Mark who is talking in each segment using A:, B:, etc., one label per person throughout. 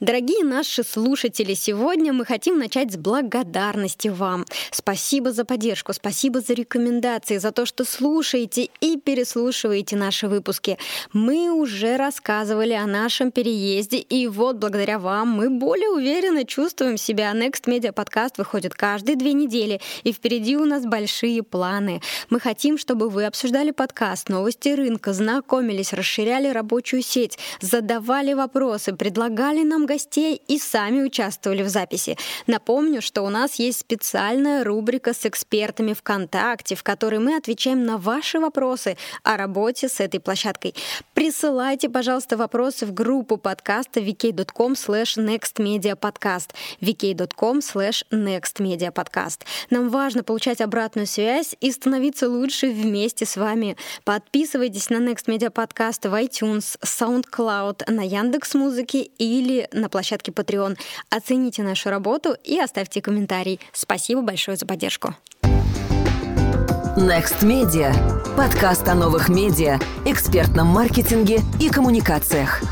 A: Дорогие наши слушатели, сегодня мы хотим начать с благодарности вам. Спасибо за поддержку, спасибо за рекомендации, за то, что слушаете и переслушиваете наши выпуски. Мы уже рассказывали о нашем переезде, и вот благодаря вам мы более уверенно чувствуем себя. Next Media подкаст выходит каждые две недели, и впереди у нас большие планы. Мы хотим, чтобы вы обсуждали подкаст, новости рынка, знакомились, расширяли рабочую сеть, задавали вопросы, предлагали нам гостей и сами участвовали в записи. Напомню, что у нас есть специальная рубрика с экспертами ВКонтакте, в которой мы отвечаем на ваши вопросы о работе с этой площадкой. Присылайте, пожалуйста, вопросы в группу подкаста vk.com slash nextmediapodcast vk.com slash nextmediapodcast. Нам важно получать обратную связь и становиться лучше вместе с вами. Подписывайтесь на Next Media Podcast в iTunes, SoundCloud, на Яндекс Музыке или на площадке Patreon. Оцените нашу работу и оставьте комментарий. Спасибо большое за поддержку.
B: Next Media. Подкаст о новых медиа, экспертном маркетинге и коммуникациях.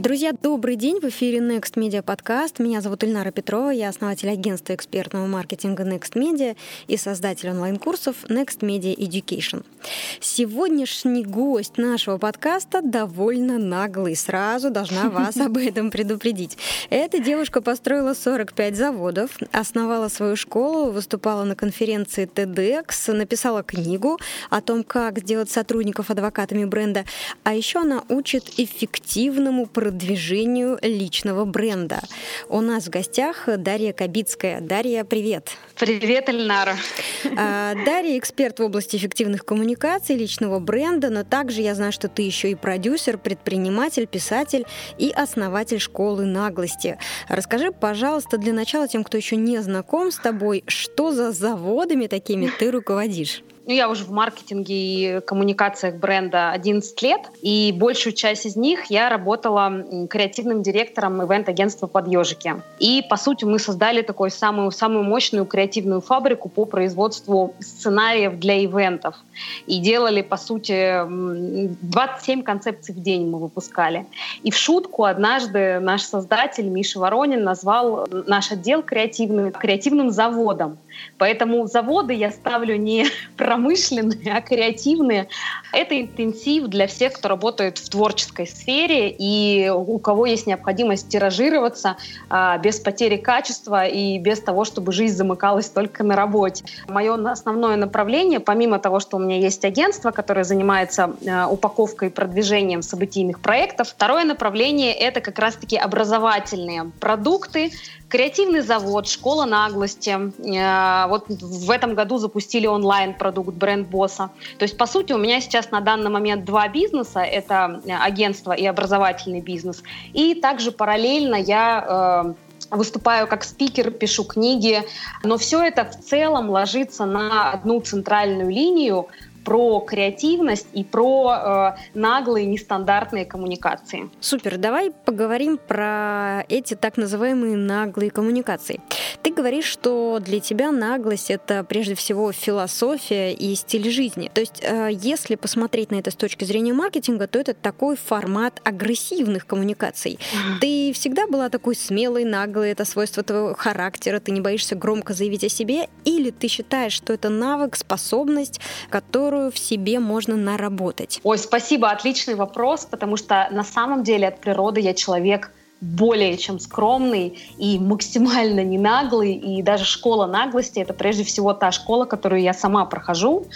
A: Друзья, добрый день! В эфире Next Media Podcast. Меня зовут Ильнара Петрова, я основатель агентства экспертного маркетинга Next Media и создатель онлайн-курсов Next Media Education. Сегодняшний гость нашего подкаста довольно наглый. Сразу должна вас об этом предупредить. Эта девушка построила 45 заводов, основала свою школу, выступала на конференции TEDx, написала книгу о том, как сделать сотрудников адвокатами бренда, а еще она учит эффективному продвижению продвижению личного бренда. У нас в гостях Дарья Кабицкая. Дарья, привет.
C: Привет, Эльнара.
A: Дарья эксперт в области эффективных коммуникаций, личного бренда, но также я знаю, что ты еще и продюсер, предприниматель, писатель и основатель школы наглости. Расскажи, пожалуйста, для начала тем, кто еще не знаком с тобой, что за заводами такими ты руководишь?
C: Ну, я уже в маркетинге и коммуникациях бренда 11 лет, и большую часть из них я работала креативным директором ивент-агентства под ежики. И, по сути, мы создали такую самую, самую мощную креативную фабрику по производству сценариев для ивентов. И делали, по сути, 27 концепций в день мы выпускали. И в шутку однажды наш создатель Миша Воронин назвал наш отдел креативным, креативным заводом. Поэтому заводы я ставлю не промышленные, а креативные. Это интенсив для всех, кто работает в творческой сфере и у кого есть необходимость тиражироваться а, без потери качества и без того, чтобы жизнь замыкалась только на работе. Мое основное направление, помимо того, что у меня есть агентство, которое занимается а, упаковкой и продвижением событийных проектов, второе направление — это как раз-таки образовательные продукты, Креативный завод, школа наглости. Э, вот в этом году запустили онлайн-продукт бренд босса. То есть, по сути, у меня сейчас на данный момент два бизнеса. Это э, агентство и образовательный бизнес. И также параллельно я э, выступаю как спикер, пишу книги, но все это в целом ложится на одну центральную линию, про креативность и про э, наглые нестандартные коммуникации.
A: Супер, давай поговорим про эти так называемые наглые коммуникации. Ты говоришь, что для тебя наглость это прежде всего философия и стиль жизни. То есть, э, если посмотреть на это с точки зрения маркетинга, то это такой формат агрессивных коммуникаций. Ты всегда была такой смелой, наглой, это свойство твоего характера, ты не боишься громко заявить о себе, или ты считаешь, что это навык, способность, которую которую в себе можно наработать?
C: Ой, спасибо, отличный вопрос, потому что на самом деле от природы я человек более чем скромный и максимально не наглый. И даже школа наглости — это прежде всего та школа, которую я сама прохожу.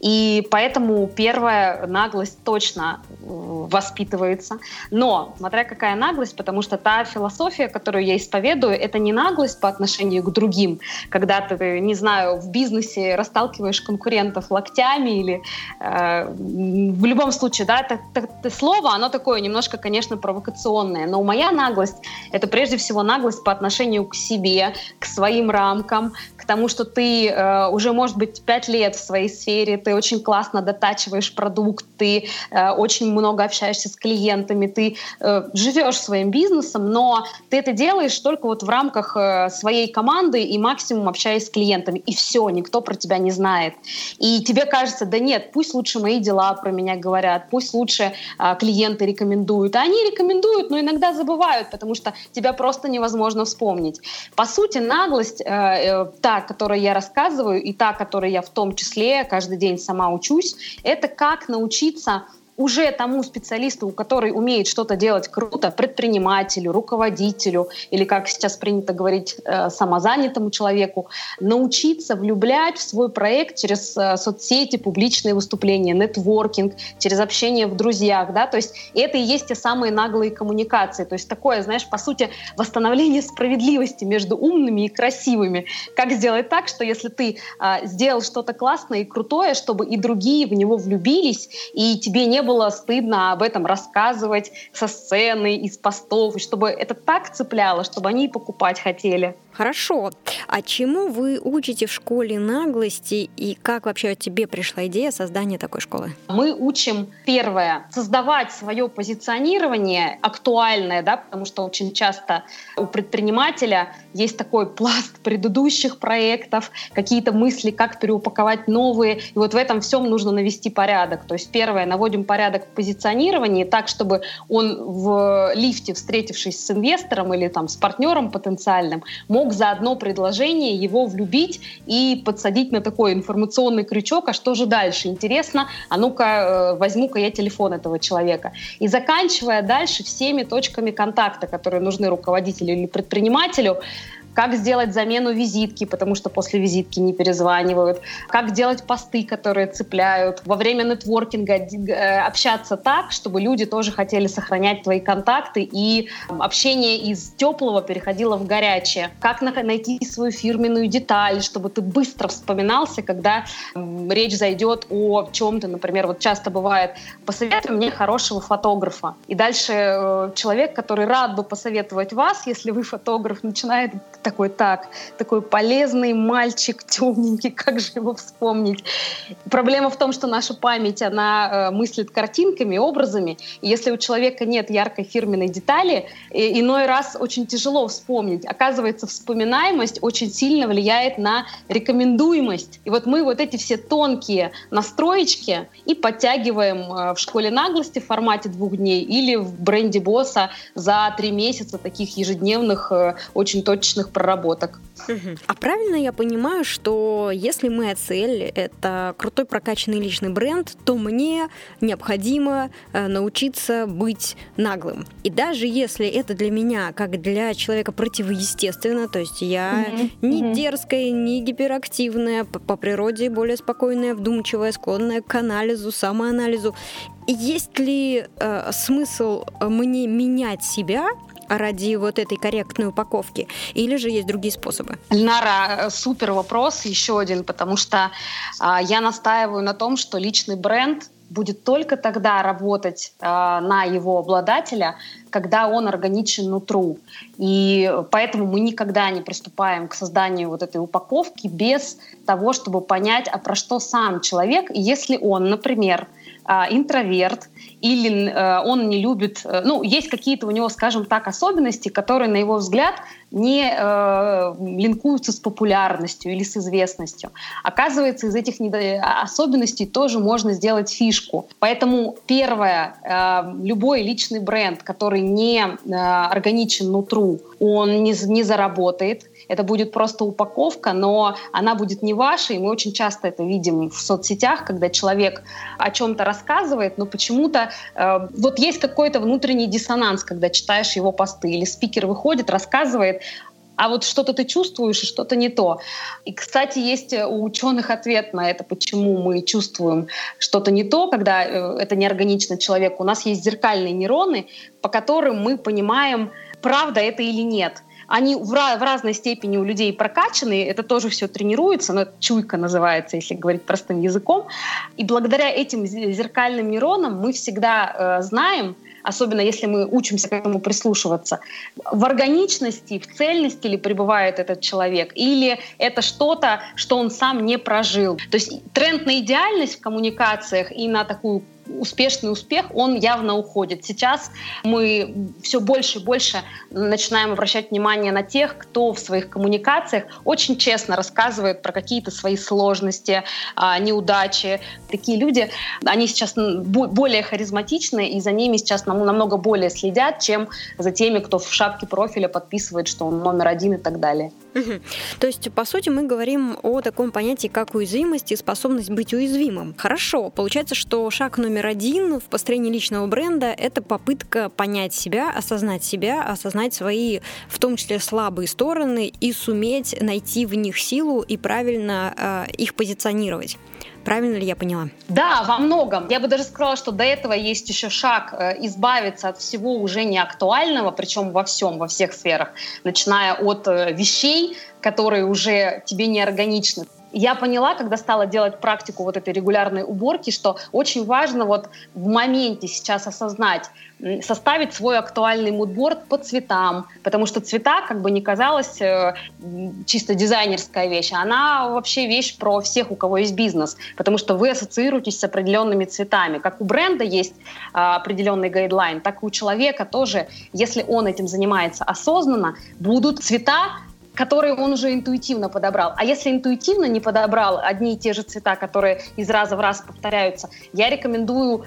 C: И поэтому первая наглость точно воспитывается. Но, смотря какая наглость, потому что та философия, которую я исповедую, это не наглость по отношению к другим, когда ты, не знаю, в бизнесе расталкиваешь конкурентов локтями или э, в любом случае, да, это, это, это слово, оно такое немножко, конечно, провокационное. Но моя наглость наглость — это прежде всего наглость по отношению к себе, к своим рамкам, к тому, что ты э, уже, может быть, пять лет в своей сфере, ты очень классно дотачиваешь продукт, ты э, очень много общаешься с клиентами, ты э, живешь своим бизнесом, но ты это делаешь только вот в рамках э, своей команды и максимум общаясь с клиентами. И все, никто про тебя не знает. И тебе кажется, да нет, пусть лучше мои дела про меня говорят, пусть лучше э, клиенты рекомендуют. А они рекомендуют, но иногда забывают, потому что тебя просто невозможно вспомнить. По сути, наглость, э, э, та, о которой я рассказываю, и та, которой я в том числе каждый день сама учусь, это как научиться уже тому специалисту, который умеет что-то делать круто, предпринимателю, руководителю или, как сейчас принято говорить, э, самозанятому человеку, научиться влюблять в свой проект через э, соцсети, публичные выступления, нетворкинг, через общение в друзьях. Да? То есть это и есть те самые наглые коммуникации. То есть такое, знаешь, по сути, восстановление справедливости между умными и красивыми. Как сделать так, что если ты э, сделал что-то классное и крутое, чтобы и другие в него влюбились, и тебе не было стыдно об этом рассказывать со сцены, из постов, и чтобы это так цепляло, чтобы они и покупать хотели.
A: Хорошо. А чему вы учите в школе наглости и как вообще тебе пришла идея создания такой школы?
C: Мы учим, первое, создавать свое позиционирование актуальное, да, потому что очень часто у предпринимателя есть такой пласт предыдущих проектов, какие-то мысли, как переупаковать новые, и вот в этом всем нужно навести порядок. То есть первое, наводим порядок в позиционировании так, чтобы он в лифте, встретившись с инвестором или там с партнером потенциальным, мог за одно предложение его влюбить и подсадить на такой информационный крючок, а что же дальше? Интересно, а ну-ка э, возьму-ка я телефон этого человека. И заканчивая дальше всеми точками контакта, которые нужны руководителю или предпринимателю, как сделать замену визитки, потому что после визитки не перезванивают, как делать посты, которые цепляют, во время нетворкинга э, общаться так, чтобы люди тоже хотели сохранять твои контакты, и общение из теплого переходило в горячее. Как найти свою фирменную деталь, чтобы ты быстро вспоминался, когда речь зайдет о чем-то, например, вот часто бывает, посоветуй мне хорошего фотографа. И дальше э, человек, который рад бы посоветовать вас, если вы фотограф, начинает такой так, такой полезный мальчик, темненький, как же его вспомнить. Проблема в том, что наша память, она э, мыслит картинками, образами, и если у человека нет яркой фирменной детали, и, иной раз очень тяжело вспомнить. Оказывается, вспоминаемость очень сильно влияет на рекомендуемость. И вот мы вот эти все тонкие настроечки и подтягиваем э, в школе наглости в формате двух дней или в бренде босса за три месяца таких ежедневных, э, очень точных проработок.
A: А правильно я понимаю, что если моя цель — это крутой прокачанный личный бренд, то мне необходимо э, научиться быть наглым. И даже если это для меня, как для человека противоестественно, то есть я mm-hmm. не mm-hmm. дерзкая, не гиперактивная, по, по природе более спокойная, вдумчивая, склонная к анализу, самоанализу, есть ли э, смысл мне менять себя ради вот этой корректной упаковки? Или же есть другие способы?
C: Линара, э, супер вопрос, еще один, потому что э, я настаиваю на том, что личный бренд будет только тогда работать э, на его обладателя, когда он органичен нутру. И поэтому мы никогда не приступаем к созданию вот этой упаковки без того, чтобы понять, а про что сам человек. Если он, например, интроверт, или э, он не любит, э, ну, есть какие-то у него, скажем так, особенности, которые, на его взгляд, не э, линкуются с популярностью или с известностью. Оказывается, из этих недо... особенностей тоже можно сделать фишку. Поэтому первое, э, любой личный бренд, который не э, органичен нутру, он не, не заработает, это будет просто упаковка, но она будет не ваша, и мы очень часто это видим в соцсетях, когда человек о чем-то рассказывает, но почему-то э, вот есть какой-то внутренний диссонанс, когда читаешь его посты, или спикер выходит, рассказывает, а вот что-то ты чувствуешь и что-то не то. И, кстати, есть у ученых ответ на это, почему мы чувствуем что-то не то, когда э, это неорганично человеку. У нас есть зеркальные нейроны, по которым мы понимаем, правда это или нет они в, в разной степени у людей прокачаны, это тоже все тренируется, но чуйка называется, если говорить простым языком. И благодаря этим зеркальным нейронам мы всегда э, знаем, особенно если мы учимся к этому прислушиваться, в органичности, в цельности ли пребывает этот человек, или это что-то, что он сам не прожил. То есть тренд на идеальность в коммуникациях и на такую успешный успех, он явно уходит. Сейчас мы все больше и больше начинаем обращать внимание на тех, кто в своих коммуникациях очень честно рассказывает про какие-то свои сложности, а, неудачи. Такие люди, они сейчас более харизматичны, и за ними сейчас намного более следят, чем за теми, кто в шапке профиля подписывает, что он номер один и так далее.
A: То есть, по сути, мы говорим о таком понятии, как уязвимость и способность быть уязвимым. Хорошо, получается, что шаг номер один в построении личного бренда — это попытка понять себя, осознать себя, осознать свои, в том числе, слабые стороны и суметь найти в них силу и правильно э, их позиционировать. Правильно ли я поняла?
C: Да, во многом. Я бы даже сказала, что до этого есть еще шаг э, избавиться от всего уже неактуального, причем во всем, во всех сферах, начиная от э, вещей, которые уже тебе не органичны. Я поняла, когда стала делать практику вот этой регулярной уборки, что очень важно вот в моменте сейчас осознать, составить свой актуальный мудборд по цветам, потому что цвета, как бы не казалось, э, чисто дизайнерская вещь, она вообще вещь про всех, у кого есть бизнес, потому что вы ассоциируетесь с определенными цветами. Как у бренда есть а, определенный гайдлайн, так и у человека тоже, если он этим занимается осознанно, будут цвета, которые он уже интуитивно подобрал. А если интуитивно не подобрал одни и те же цвета, которые из раза в раз повторяются, я рекомендую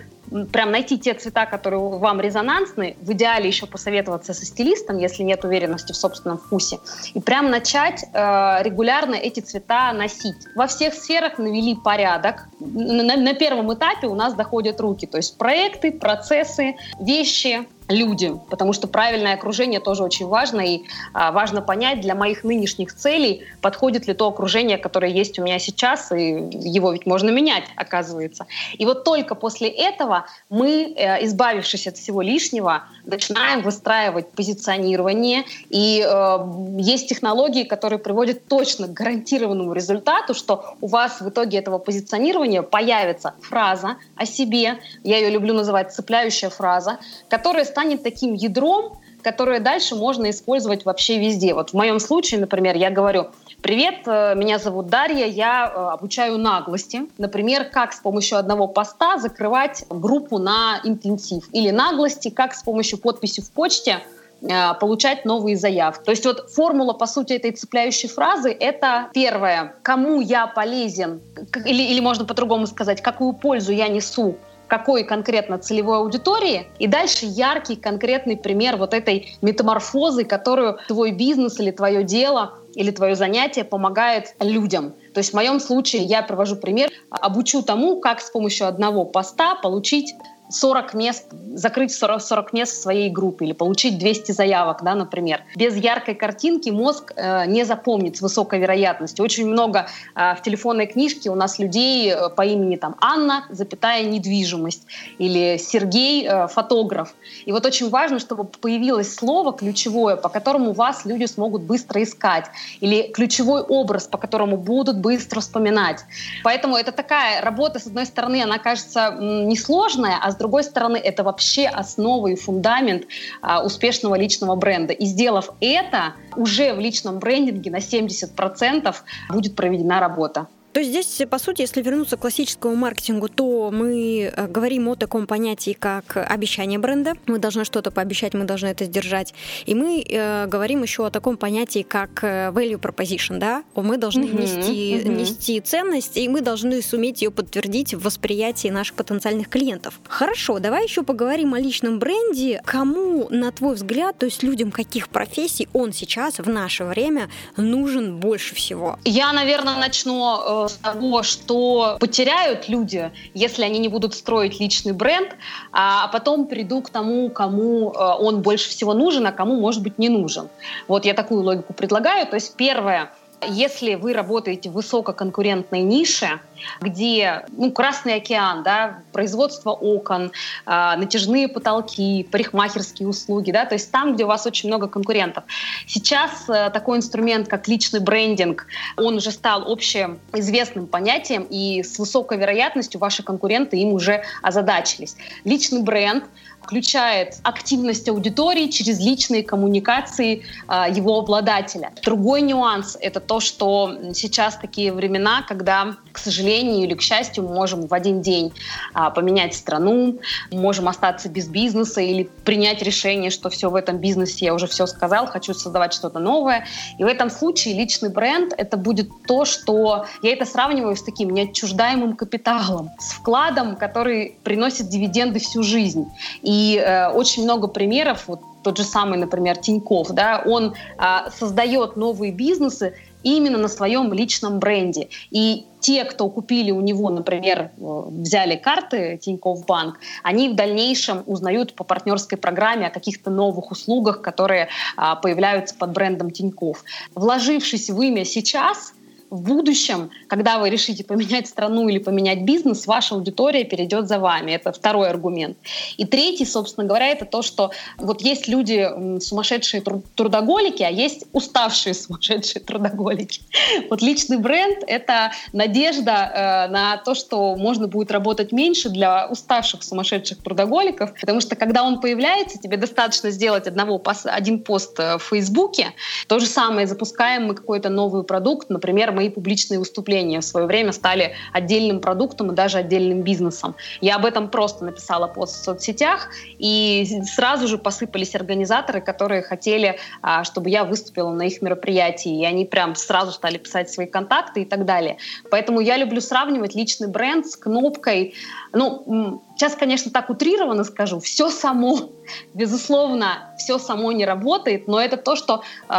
C: прям найти те цвета, которые вам резонансны, в идеале еще посоветоваться со стилистом, если нет уверенности в собственном вкусе, и прям начать э, регулярно эти цвета носить. Во всех сферах навели порядок. На, на первом этапе у нас доходят руки, то есть проекты, процессы, вещи, люди, потому что правильное окружение тоже очень важно, и а, важно понять для моих нынешних целей, подходит ли то окружение, которое есть у меня сейчас, и его ведь можно менять, оказывается. И вот только после этого мы, э, избавившись от всего лишнего, начинаем выстраивать позиционирование, и э, есть технологии, которые приводят точно к гарантированному результату, что у вас в итоге этого позиционирования появится фраза о себе, я ее люблю называть цепляющая фраза, которая станет станет таким ядром, которое дальше можно использовать вообще везде. Вот в моем случае, например, я говорю, привет, э, меня зовут Дарья, я э, обучаю наглости. Например, как с помощью одного поста закрывать группу на интенсив. Или наглости, как с помощью подписи в почте э, получать новые заявки. То есть вот формула, по сути, этой цепляющей фразы — это первое, кому я полезен, или, или можно по-другому сказать, какую пользу я несу какой конкретно целевой аудитории, и дальше яркий конкретный пример вот этой метаморфозы, которую твой бизнес или твое дело или твое занятие помогает людям. То есть в моем случае я привожу пример, обучу тому, как с помощью одного поста получить 40 мест, закрыть 40, 40 мест в своей группе или получить 200 заявок, да, например. Без яркой картинки мозг э, не запомнит с высокой вероятностью. Очень много э, в телефонной книжке у нас людей э, по имени там Анна, запятая недвижимость, или Сергей, э, фотограф. И вот очень важно, чтобы появилось слово ключевое, по которому вас люди смогут быстро искать, или ключевой образ, по которому будут быстро вспоминать. Поэтому это такая работа, с одной стороны, она кажется несложная, а с другой стороны, это вообще основа и фундамент а, успешного личного бренда. И сделав это, уже в личном брендинге на 70% будет проведена работа.
A: То есть здесь, по сути, если вернуться к классическому маркетингу, то мы э, говорим о таком понятии, как обещание бренда. Мы должны что-то пообещать, мы должны это сдержать. И мы э, говорим еще о таком понятии, как э, value proposition, да? Мы должны mm-hmm. нести, mm-hmm. нести ценность, и мы должны суметь ее подтвердить в восприятии наших потенциальных клиентов. Хорошо, давай еще поговорим о личном бренде. Кому, на твой взгляд, то есть людям каких профессий он сейчас в наше время нужен больше всего?
C: Я, наверное, начну того, что потеряют люди, если они не будут строить личный бренд, а потом приду к тому, кому э, он больше всего нужен, а кому, может быть, не нужен. Вот я такую логику предлагаю. То есть первое, если вы работаете в высококонкурентной нише, где ну, Красный океан, да, производство окон, э, натяжные потолки, парикмахерские услуги, да, то есть там, где у вас очень много конкурентов. Сейчас э, такой инструмент, как личный брендинг, он уже стал общеизвестным понятием, и с высокой вероятностью ваши конкуренты им уже озадачились. Личный бренд включает активность аудитории через личные коммуникации а, его обладателя. Другой нюанс — это то, что сейчас такие времена, когда, к сожалению или к счастью, мы можем в один день а, поменять страну, можем остаться без бизнеса или принять решение, что все в этом бизнесе я уже все сказал, хочу создавать что-то новое. И в этом случае личный бренд — это будет то, что я это сравниваю с таким неотчуждаемым капиталом, с вкладом, который приносит дивиденды всю жизнь. И э, очень много примеров, вот тот же самый, например, Тиньков, да, он э, создает новые бизнесы именно на своем личном бренде. И те, кто купили у него, например, э, взяли карты Тинькофф Банк, они в дальнейшем узнают по партнерской программе о каких-то новых услугах, которые а, появляются под брендом Тинькофф. Вложившись в имя сейчас, в будущем, когда вы решите поменять страну или поменять бизнес, ваша аудитория перейдет за вами. Это второй аргумент. И третий, собственно говоря, это то, что вот есть люди сумасшедшие трудоголики, а есть уставшие сумасшедшие трудоголики. Вот личный бренд — это надежда э, на то, что можно будет работать меньше для уставших сумасшедших трудоголиков, потому что когда он появляется, тебе достаточно сделать одного, один пост э, в Фейсбуке, то же самое запускаем мы какой-то новый продукт, например, мы мои публичные выступления в свое время стали отдельным продуктом и даже отдельным бизнесом. Я об этом просто написала пост в соцсетях, и сразу же посыпались организаторы, которые хотели, а, чтобы я выступила на их мероприятии, и они прям сразу стали писать свои контакты и так далее. Поэтому я люблю сравнивать личный бренд с кнопкой. Ну, сейчас, конечно, так утрированно скажу, все само. Безусловно, все само не работает, но это то, что э,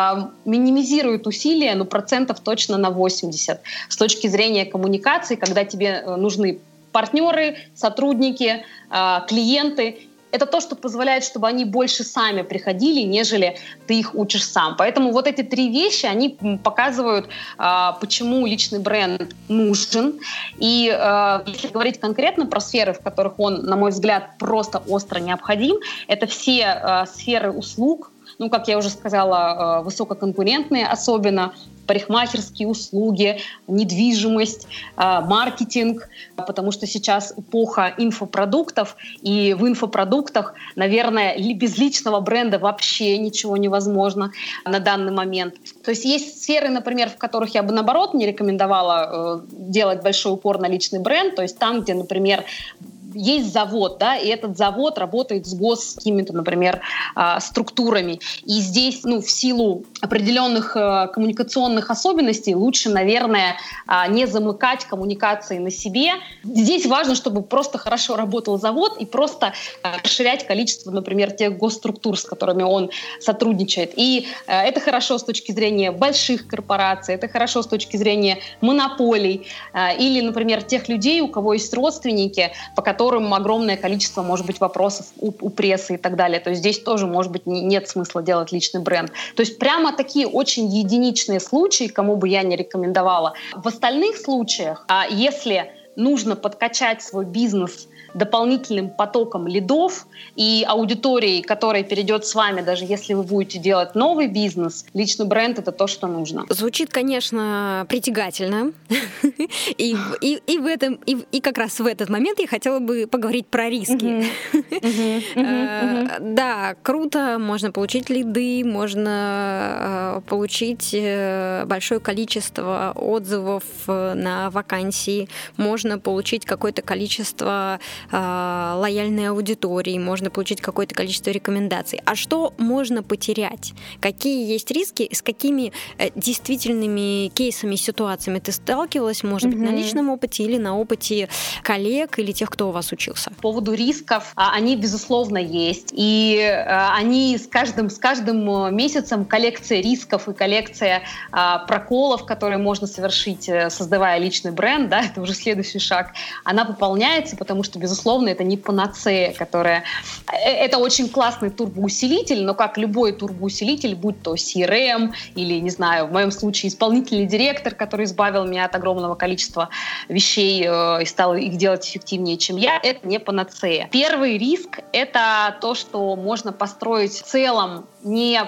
C: минимизирует усилия, ну, процентов точно на 80. С точки зрения коммуникации, когда тебе э, нужны партнеры, сотрудники, э, клиенты, это то, что позволяет, чтобы они больше сами приходили, нежели ты их учишь сам. Поэтому вот эти три вещи, они показывают, а, почему личный бренд нужен. И а, если говорить конкретно про сферы, в которых он, на мой взгляд, просто остро необходим, это все а, сферы услуг, ну, как я уже сказала, высококонкурентные особенно, парикмахерские услуги, недвижимость, а, маркетинг, потому что сейчас эпоха инфопродуктов, и в инфопродуктах, наверное, без личного бренда вообще ничего невозможно на данный момент. То есть есть сферы, например, в которых я бы наоборот не рекомендовала э, делать большой упор на личный бренд, то есть там, где, например, есть завод, да, и этот завод работает с гос какими-то, например, а, структурами. И здесь, ну, в силу определенных э, коммуникационных особенностей лучше, наверное, а, не замыкать коммуникации на себе. Здесь важно, чтобы просто хорошо работал завод и просто а, расширять количество, например, тех госструктур, с которыми он сотрудничает. И э, это хорошо с точки зрения больших корпораций, это хорошо с точки зрения монополий э, или, например, тех людей, у кого есть родственники, по которым которым огромное количество, может быть, вопросов у, у прессы и так далее. То есть здесь тоже, может быть, не, нет смысла делать личный бренд. То есть прямо такие очень единичные случаи, кому бы я не рекомендовала. В остальных случаях, а если нужно подкачать свой бизнес дополнительным потоком лидов и аудиторией, которая перейдет с вами, даже если вы будете делать новый бизнес, личный бренд — это то, что нужно.
A: Звучит, конечно, притягательно. И, и, и, в этом, и, и как раз в этот момент я хотела бы поговорить про риски. Э, да, круто, можно получить лиды, можно э, получить э, большое количество отзывов на вакансии, можно получить какое-то количество лояльной аудитории, можно получить какое-то количество рекомендаций. А что можно потерять? Какие есть риски? С какими э, действительными кейсами, ситуациями ты сталкивалась, может mm-hmm. быть, на личном опыте или на опыте коллег или тех, кто у вас учился?
C: По поводу рисков, а, они, безусловно, есть. И а, они с каждым, с каждым э, месяцем коллекция рисков и коллекция а, проколов, которые можно совершить, э, создавая личный бренд, да, это уже следующий шаг, она пополняется, потому что, безусловно, безусловно, это не панацея, которая... Э, это очень классный турбоусилитель, но как любой турбоусилитель, будь то CRM или, не знаю, в моем случае исполнительный директор, который избавил меня от огромного количества вещей э, и стал их делать эффективнее, чем я, это не панацея. Первый риск — это то, что можно построить в целом не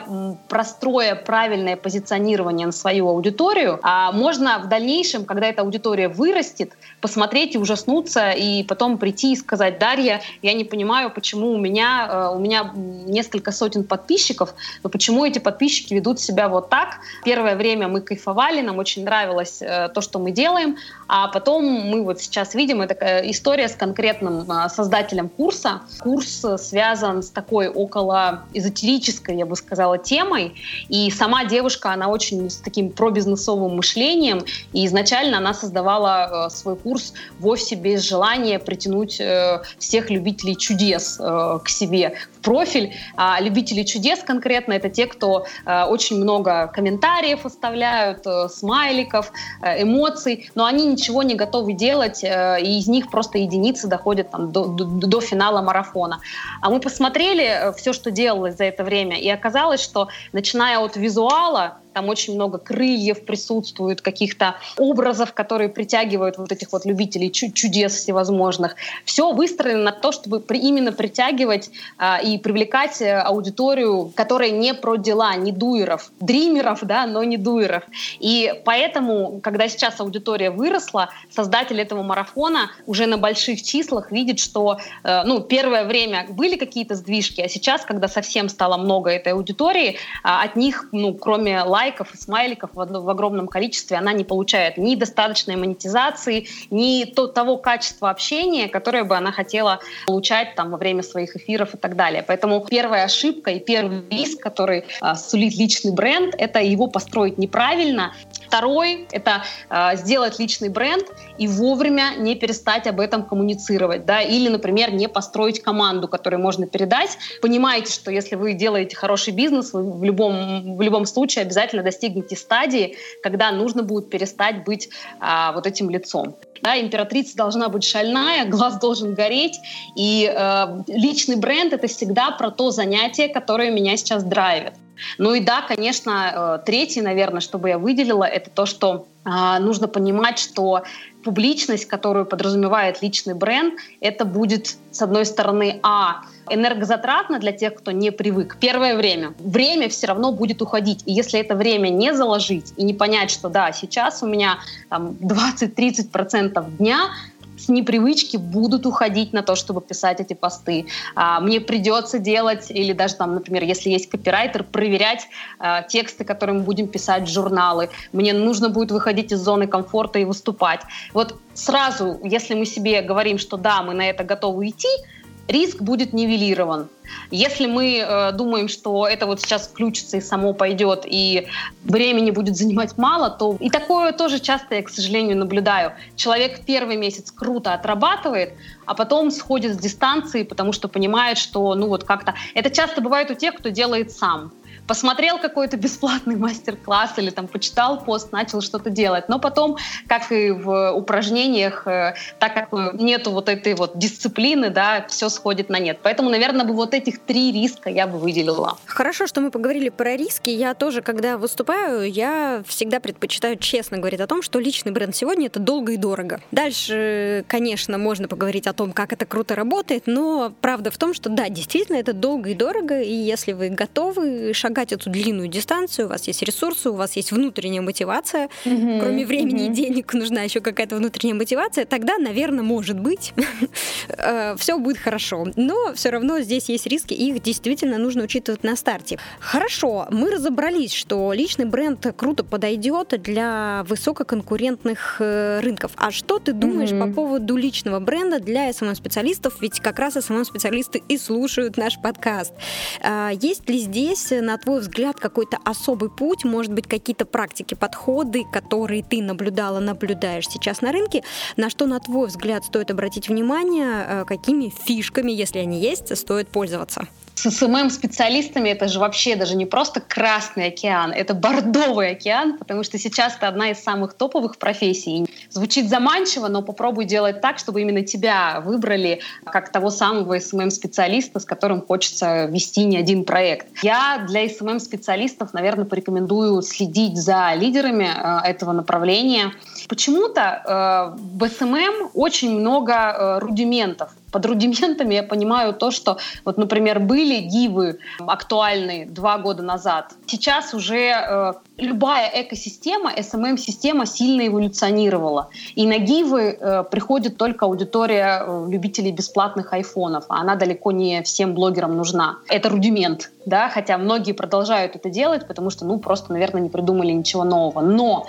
C: простроя правильное позиционирование на свою аудиторию, а можно в дальнейшем, когда эта аудитория вырастет, посмотреть и ужаснуться, и потом прийти и сказать, Дарья, я не понимаю, почему у меня, у меня несколько сотен подписчиков, но почему эти подписчики ведут себя вот так. Первое время мы кайфовали, нам очень нравилось то, что мы делаем, а потом мы вот сейчас видим, это история с конкретным создателем курса. Курс связан с такой около эзотерической, я бы сказала, темой, и сама девушка, она очень с таким пробизнесовым мышлением, и изначально она создавала э, свой курс вовсе без желания притянуть э, всех любителей чудес э, к себе профиль. А любители чудес конкретно это те, кто очень много комментариев оставляют, смайликов, эмоций, но они ничего не готовы делать, и из них просто единицы доходят там, до, до, до финала марафона. А мы посмотрели все, что делалось за это время, и оказалось, что начиная от визуала, там очень много крыльев присутствует, каких-то образов, которые притягивают вот этих вот любителей чудес всевозможных. Все выстроено на то, чтобы именно притягивать а, и привлекать э, аудиторию, которая не про дела, не дуеров, дримеров, да, но не дуеров. И поэтому, когда сейчас аудитория выросла, создатель этого марафона уже на больших числах видит, что э, ну, первое время были какие-то сдвижки, а сейчас, когда совсем стало много этой аудитории, э, от них, ну, кроме лайков, лайков и смайликов в, в огромном количестве, она не получает ни достаточной монетизации, ни то, того качества общения, которое бы она хотела получать там, во время своих эфиров и так далее. Поэтому первая ошибка и первый риск, который а, сулит личный бренд, это его построить неправильно. Второй — это а, сделать личный бренд и вовремя не перестать об этом коммуницировать. Да? Или, например, не построить команду, которой можно передать. Понимаете, что если вы делаете хороший бизнес, вы в любом, в любом случае обязательно достигнете стадии, когда нужно будет перестать быть а, вот этим лицом. Да, императрица должна быть шальная, глаз должен гореть, и э, личный бренд это всегда про то занятие, которое меня сейчас драйвит. Ну и да, конечно, э, третий, наверное, что бы я выделила, это то, что э, нужно понимать, что публичность, которую подразумевает личный бренд, это будет, с одной стороны, а, энергозатратно для тех, кто не привык. Первое время. Время все равно будет уходить. И если это время не заложить и не понять, что да, сейчас у меня 20-30% дня с непривычки будут уходить на то, чтобы писать эти посты. А, мне придется делать, или даже там, например, если есть копирайтер, проверять а, тексты, которые мы будем писать в журналы. Мне нужно будет выходить из зоны комфорта и выступать. Вот сразу, если мы себе говорим, что да, мы на это готовы идти, риск будет нивелирован. Если мы э, думаем, что это вот сейчас включится и само пойдет, и времени будет занимать мало, то и такое тоже часто я, к сожалению, наблюдаю. Человек первый месяц круто отрабатывает, а потом сходит с дистанции, потому что понимает, что ну вот как-то... Это часто бывает у тех, кто делает сам посмотрел какой-то бесплатный мастер-класс или там почитал пост, начал что-то делать. Но потом, как и в упражнениях, э, так как нету вот этой вот дисциплины, да, все сходит на нет. Поэтому, наверное, бы вот этих три риска я бы выделила.
A: Хорошо, что мы поговорили про риски. Я тоже, когда выступаю, я всегда предпочитаю честно говорить о том, что личный бренд сегодня это долго и дорого. Дальше, конечно, можно поговорить о том, как это круто работает, но правда в том, что да, действительно это долго и дорого, и если вы готовы шагать эту длинную дистанцию, у вас есть ресурсы, у вас есть внутренняя мотивация, mm-hmm. кроме времени mm-hmm. и денег нужна еще какая-то внутренняя мотивация, тогда, наверное, может быть, э, все будет хорошо. Но все равно здесь есть риски, и их действительно нужно учитывать на старте. Хорошо, мы разобрались, что личный бренд круто подойдет для высококонкурентных э, рынков. А что ты думаешь mm-hmm. по поводу личного бренда для СММ-специалистов? Ведь как раз СММ-специалисты и слушают наш подкаст. А, есть ли здесь на твой взгляд, какой-то особый путь, может быть, какие-то практики, подходы, которые ты наблюдала, наблюдаешь сейчас на рынке, на что, на твой взгляд, стоит обратить внимание, э, какими фишками, если они есть, стоит пользоваться?
C: С SMM-специалистами это же вообще даже не просто Красный океан, это Бордовый океан, потому что сейчас это одна из самых топовых профессий. Звучит заманчиво, но попробуй делать так, чтобы именно тебя выбрали как того самого SMM-специалиста, с которым хочется вести не один проект. Я для SMM-специалистов, наверное, порекомендую следить за лидерами э, этого направления. Почему-то э, в SMM очень много э, рудиментов Под рудиментами я понимаю то, что, вот, например, были гивы актуальные два года назад. Сейчас уже э, любая экосистема, SMM-система сильно эволюционировала. И на гивы э, приходит только аудитория э, любителей бесплатных айфонов, а она далеко не всем блогерам нужна. Это рудимент, да, хотя многие продолжают это делать, потому что, ну, просто, наверное, не придумали ничего нового. Но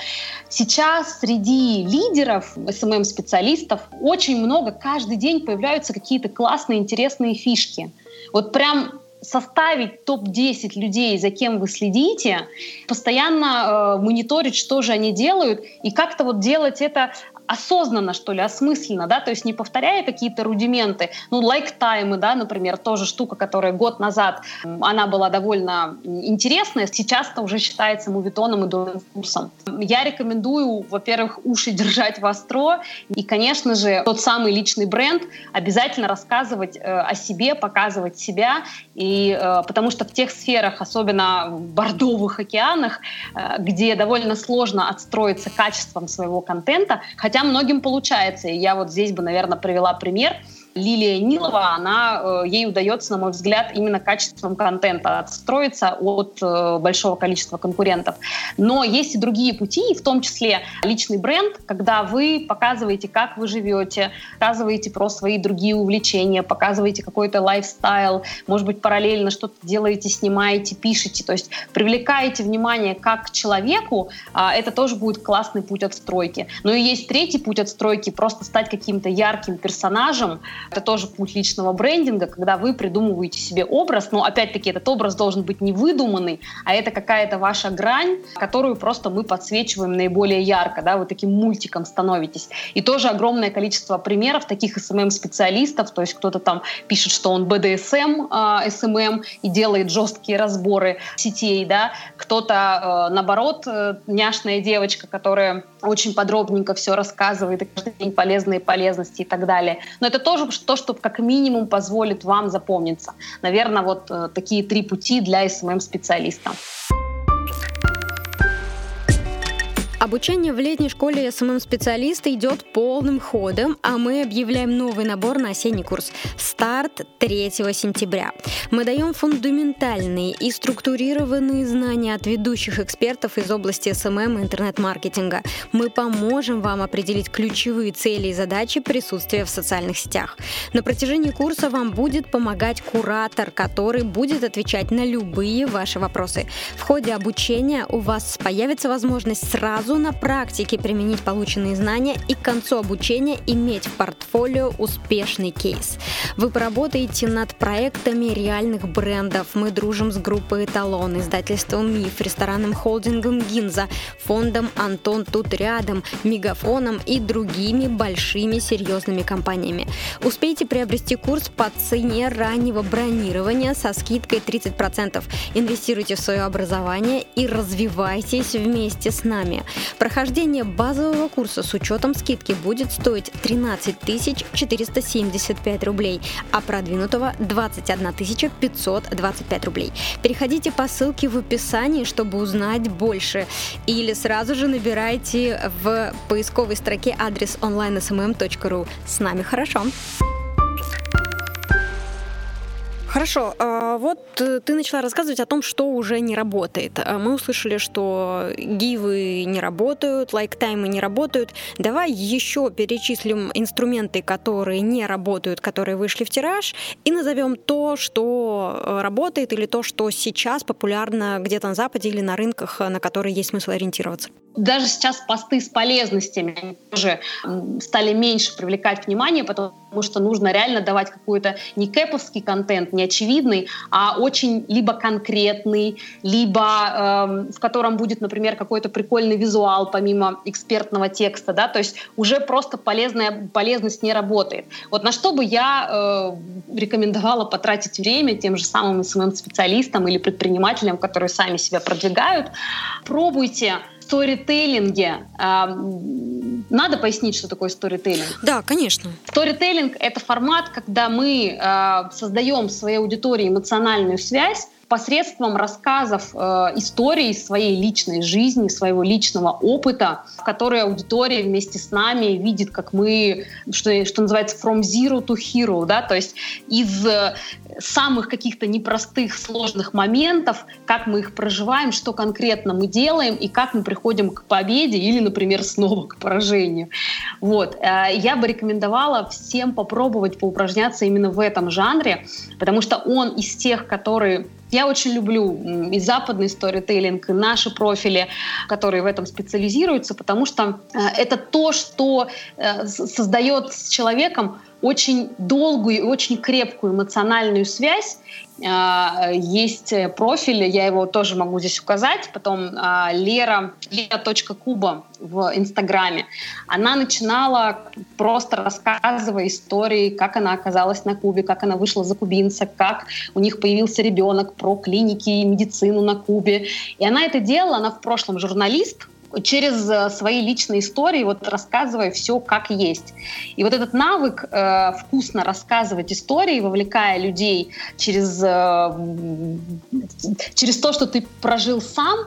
C: сейчас среди лидеров, SMM-специалистов, очень много, каждый день появляются какие-то классные, интересные фишки. Вот прям составить топ-10 людей, за кем вы следите, постоянно э, мониторить, что же они делают, и как-то вот делать это осознанно, что ли, осмысленно, да, то есть не повторяя какие-то рудименты, ну, лайктаймы, да, например, тоже штука, которая год назад, она была довольно интересная, сейчас-то уже считается мувитоном и дурным вкусом. Я рекомендую, во-первых, уши держать востро, и, конечно же, тот самый личный бренд обязательно рассказывать э, о себе, показывать себя, и э, потому что в тех сферах, особенно в бордовых океанах, э, где довольно сложно отстроиться качеством своего контента, хотя многим получается. И я вот здесь бы, наверное, привела пример – Лилия Нилова, она, э, ей удается, на мой взгляд, именно качеством контента отстроиться от э, большого количества конкурентов. Но есть и другие пути, в том числе личный бренд, когда вы показываете, как вы живете, показываете про свои другие увлечения, показываете какой-то лайфстайл, может быть, параллельно что-то делаете, снимаете, пишете, то есть привлекаете внимание как к человеку, а, это тоже будет классный путь отстройки. Но и есть третий путь отстройки, просто стать каким-то ярким персонажем, это тоже путь личного брендинга, когда вы придумываете себе образ, но опять-таки этот образ должен быть не выдуманный, а это какая-то ваша грань, которую просто мы подсвечиваем наиболее ярко, да, вы таким мультиком становитесь. И тоже огромное количество примеров таких SMM-специалистов, то есть кто-то там пишет, что он BDSM, э, SMM и делает жесткие разборы сетей, да, кто-то, э, наоборот, э, няшная девочка, которая очень подробненько все рассказывает, и каждый день полезные полезности и так далее. Но это тоже то, что как минимум позволит вам запомниться. Наверное, вот э, такие три пути для SMM-специалиста.
A: Обучение в летней школе SMM-специалиста идет полным ходом, а мы объявляем новый набор на осенний курс. Старт 3 сентября. Мы даем фундаментальные и структурированные знания от ведущих экспертов из области SMM и интернет-маркетинга. Мы поможем вам определить ключевые цели и задачи присутствия в социальных сетях. На протяжении курса вам будет помогать куратор, который будет отвечать на любые ваши вопросы. В ходе обучения у вас появится возможность сразу сразу на практике применить полученные знания и к концу обучения иметь в портфолио успешный кейс. Вы поработаете над проектами реальных брендов. Мы дружим с группой «Эталон», издательством «Миф», ресторанным холдингом «Гинза», фондом «Антон тут рядом», «Мегафоном» и другими большими серьезными компаниями. Успейте приобрести курс по цене раннего бронирования со скидкой 30%. Инвестируйте в свое образование и развивайтесь вместе с нами. Прохождение базового курса с учетом скидки будет стоить 13 475 рублей, а продвинутого 21 525 рублей. Переходите по ссылке в описании, чтобы узнать больше. Или сразу же набирайте в поисковой строке адрес onlinesmm.ru. С нами хорошо. Хорошо, а, вот э, ты начала рассказывать о том, что уже не работает. А, мы услышали, что гивы не работают, лайктаймы не работают. Давай еще перечислим инструменты, которые не работают, которые вышли в тираж, и назовем то, что э, работает, или то, что сейчас популярно где-то на Западе или на рынках, на которые есть смысл ориентироваться
C: даже сейчас посты с полезностями тоже стали меньше привлекать внимание, потому что нужно реально давать какой-то не кэповский контент, не очевидный, а очень либо конкретный, либо э, в котором будет, например, какой-то прикольный визуал помимо экспертного текста, да, то есть уже просто полезная полезность не работает. Вот на что бы я э, рекомендовала потратить время тем же самым СММ-специалистам или предпринимателям, которые сами себя продвигают, пробуйте сторителлинге надо пояснить, что такое сторителлинг?
A: Да, конечно.
C: Сторителлинг — это формат, когда мы э, создаем своей аудитории эмоциональную связь посредством рассказов э, истории своей личной жизни, своего личного опыта, в которой аудитория вместе с нами видит, как мы, что, что называется, from zero to hero, да, то есть из э, самых каких-то непростых, сложных моментов, как мы их проживаем, что конкретно мы делаем и как мы приходим к победе или, например, снова к поражению. Вот. Э, я бы рекомендовала всем попробовать поупражняться именно в этом жанре, потому что он из тех, которые я очень люблю и западный сторителлинг, и наши профили, которые в этом специализируются, потому что э, это то, что э, создает с человеком очень долгую и очень крепкую эмоциональную связь. А, есть профиль, я его тоже могу здесь указать, потом а, Лера, Лера.куба в Инстаграме. Она начинала просто рассказывая истории, как она оказалась на Кубе, как она вышла за кубинца, как у них появился ребенок, про клиники и медицину на Кубе. И она это делала, она в прошлом журналист, через э, свои личные истории, вот рассказывая все как есть. И вот этот навык э, вкусно рассказывать истории, вовлекая людей через, э, через то, что ты прожил сам,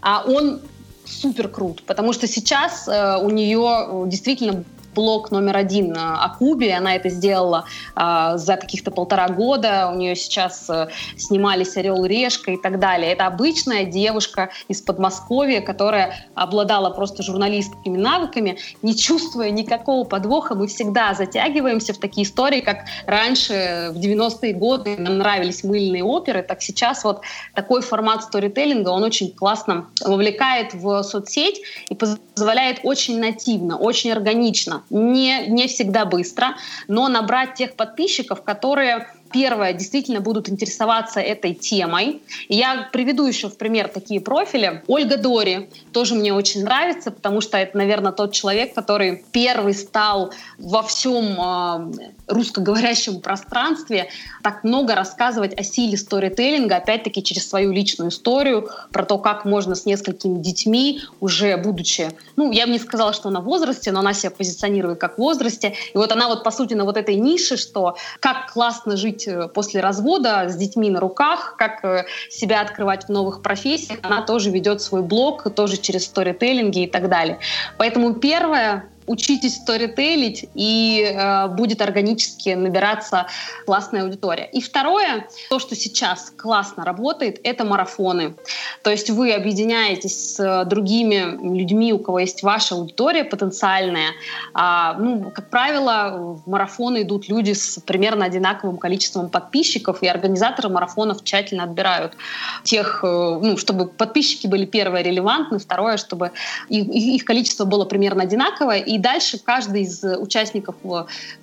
C: а он супер крут, потому что сейчас э, у нее действительно блог номер один э, о Кубе. Она это сделала э, за каких-то полтора года. У нее сейчас э, снимались «Орел и решка» и так далее. Это обычная девушка из Подмосковья, которая обладала просто журналистскими навыками, не чувствуя никакого подвоха. Мы всегда затягиваемся в такие истории, как раньше, в 90-е годы, нам нравились мыльные оперы, так сейчас вот такой формат сторителлинга, он очень классно вовлекает в соцсеть и позволяет очень нативно, очень органично не, не всегда быстро, но набрать тех подписчиков, которые первое, действительно будут интересоваться этой темой. Я приведу еще в пример такие профили. Ольга Дори тоже мне очень нравится, потому что это, наверное, тот человек, который первый стал во всем э, русскоговорящем пространстве так много рассказывать о силе сторителлинга, опять-таки через свою личную историю, про то, как можно с несколькими детьми, уже будучи, ну, я бы не сказала, что она в возрасте, но она себя позиционирует как в возрасте. И вот она вот, по сути, на вот этой нише, что как классно жить жить э, после развода с детьми на руках, как э, себя открывать в новых профессиях. Она тоже ведет свой блог, тоже через сторителлинги и так далее. Поэтому первое, учитесь сторителить, и э, будет органически набираться классная аудитория. И второе, то, что сейчас классно работает, это марафоны. То есть вы объединяетесь с другими людьми, у кого есть ваша аудитория потенциальная. А, ну, как правило, в марафоны идут люди с примерно одинаковым количеством подписчиков, и организаторы марафонов тщательно отбирают тех, э, ну, чтобы подписчики были первое релевантны, второе, чтобы их, их количество было примерно одинаковое, и дальше каждый из участников,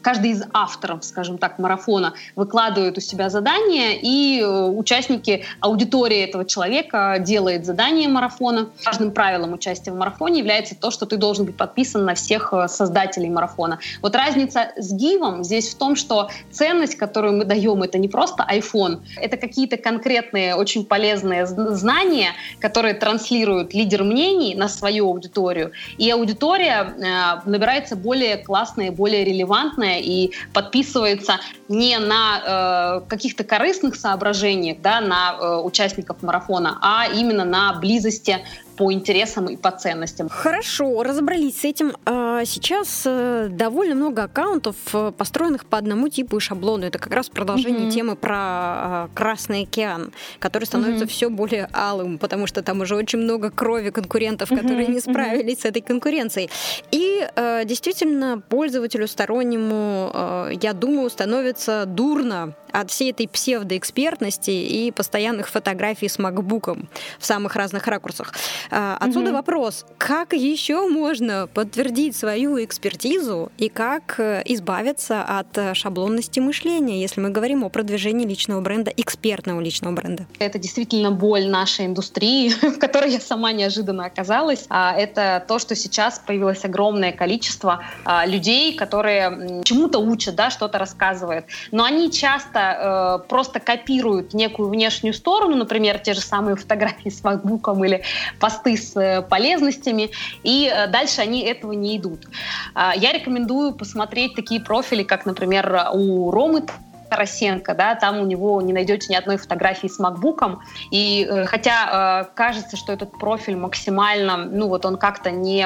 C: каждый из авторов, скажем так, марафона выкладывает у себя задание, и э, участники, аудитория этого человека делает задание марафона. Важным правилом участия в марафоне является то, что ты должен быть подписан на всех э, создателей марафона. Вот разница с гивом здесь в том, что ценность, которую мы даем, это не просто iPhone, это какие-то конкретные, очень полезные знания, которые транслируют лидер мнений на свою аудиторию. И аудитория э, набирается более классная, более релевантная и подписывается не на э, каких-то корыстных соображениях, да, на э, участников марафона, а именно на близости по интересам и по ценностям.
A: Хорошо, разобрались с этим. А, сейчас э, довольно много аккаунтов, э, построенных по одному типу и шаблону. Это как раз продолжение mm-hmm. темы про а, Красный океан, который становится mm-hmm. все более алым, потому что там уже очень много крови конкурентов, которые mm-hmm. не справились mm-hmm. с этой конкуренцией. И э, действительно, пользователю стороннему, я думаю, становится дурно от всей этой псевдоэкспертности и постоянных фотографий с макбуком в самых разных ракурсах. А, отсюда угу. вопрос, как еще можно подтвердить свою экспертизу и как э, избавиться от э, шаблонности мышления, если мы говорим о продвижении личного бренда, экспертного личного бренда?
C: Это действительно боль нашей индустрии, в которой я сама неожиданно оказалась. А, это то, что сейчас появилось огромное количество а, людей, которые чему-то учат, да, что-то рассказывают. Но они часто э, просто копируют некую внешнюю сторону, например, те же самые фотографии с макбуком или посты с э, полезностями, и э, дальше они этого не идут. А, я рекомендую посмотреть такие профили, как, например, у Ромы Тарасенко, да, там у него не найдете ни одной фотографии с макбуком, и э, хотя э, кажется, что этот профиль максимально, ну вот он как-то не,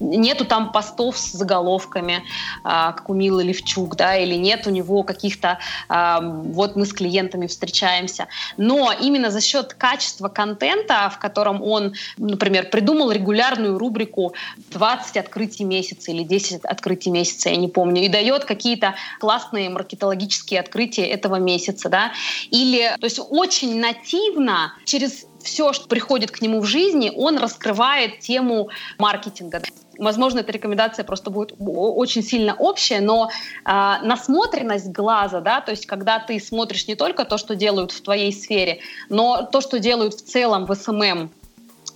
C: нету там постов с заголовками, э, как у Милы Левчук, да, или нет у него каких-то, э, вот мы с клиентами встречаемся, но именно за счет качества контента, в котором он, например, придумал регулярную рубрику 20 открытий месяца или 10 открытий месяца, я не помню, и дает какие-то классные маркетологические открытия этого месяца, да, или, то есть очень нативно через все, что приходит к нему в жизни, он раскрывает тему маркетинга. Возможно, эта рекомендация просто будет очень сильно общая, но э, насмотренность глаза, да, то есть когда ты смотришь не только то, что делают в твоей сфере, но то, что делают в целом в SMM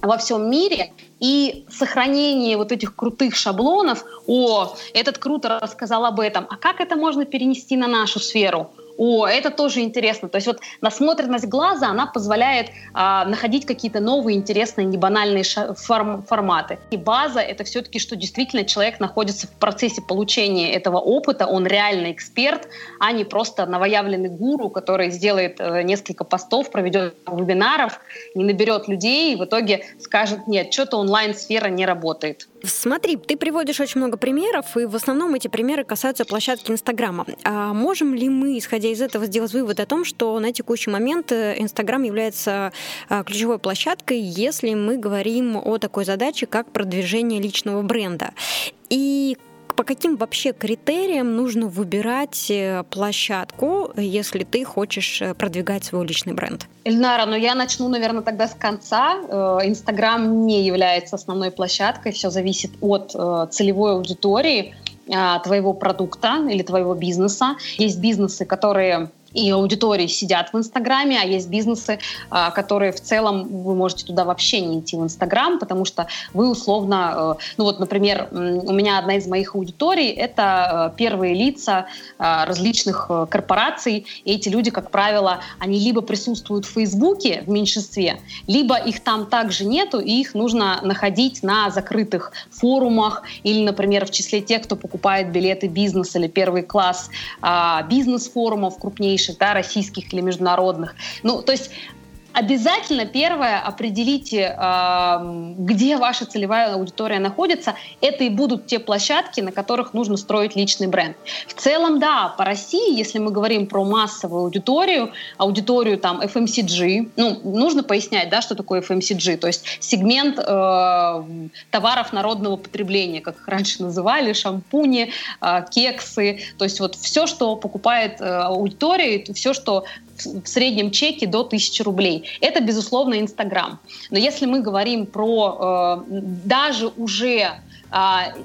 C: во всем мире, и сохранение вот этих крутых шаблонов, о, этот круто рассказал об этом, а как это можно перенести на нашу сферу? О, это тоже интересно. То есть вот насмотренность глаза, она позволяет а, находить какие-то новые интересные, небанальные форм, форматы. И база — это все-таки, что действительно человек находится в процессе получения этого опыта, он реально эксперт, а не просто новоявленный гуру, который сделает э, несколько постов, проведет вебинаров, не наберет людей и в итоге скажет, нет, что-то онлайн-сфера не работает.
A: Смотри, ты приводишь очень много примеров, и в основном эти примеры касаются площадки Инстаграма. А можем ли мы, исходя из этого, сделать вывод о том, что на текущий момент э, Инстаграм является а, ключевой площадкой, если мы говорим о такой задаче, как продвижение личного бренда? И по каким вообще критериям нужно выбирать э, площадку, если ты хочешь э, продвигать свой личный бренд?
C: Эльнара, ну я начну, наверное, тогда с конца. Э, Инстаграм не является основной площадкой, все зависит от целевой аудитории твоего продукта или твоего бизнеса. Есть бизнесы, которые и аудитории сидят в Инстаграме, а есть бизнесы, а, которые в целом вы можете туда вообще не идти в Инстаграм, потому что вы условно, э, ну вот, например, у меня одна из моих аудиторий — это э, первые лица э, различных корпораций, и эти люди, как правило, они либо присутствуют в Фейсбуке в меньшинстве, либо их там также нету, и их нужно находить на закрытых форумах или, например, в числе тех, кто покупает билеты бизнес или первый класс а, бизнес-форумов крупнейших, крупнейших, да, российских или международных. Ну, то есть Обязательно первое определите, где ваша целевая аудитория находится. Это и будут те площадки, на которых нужно строить личный бренд. В целом, да, по России, если мы говорим про массовую аудиторию, аудиторию там FMCG, ну, нужно пояснять, да, что такое FMCG, то есть сегмент э, товаров народного потребления, как их раньше называли, шампуни, э, кексы, то есть вот все, что покупает э, аудитория, все, что в среднем чеке до 1000 рублей. Это, безусловно, Инстаграм. Но если мы говорим про э, даже уже э,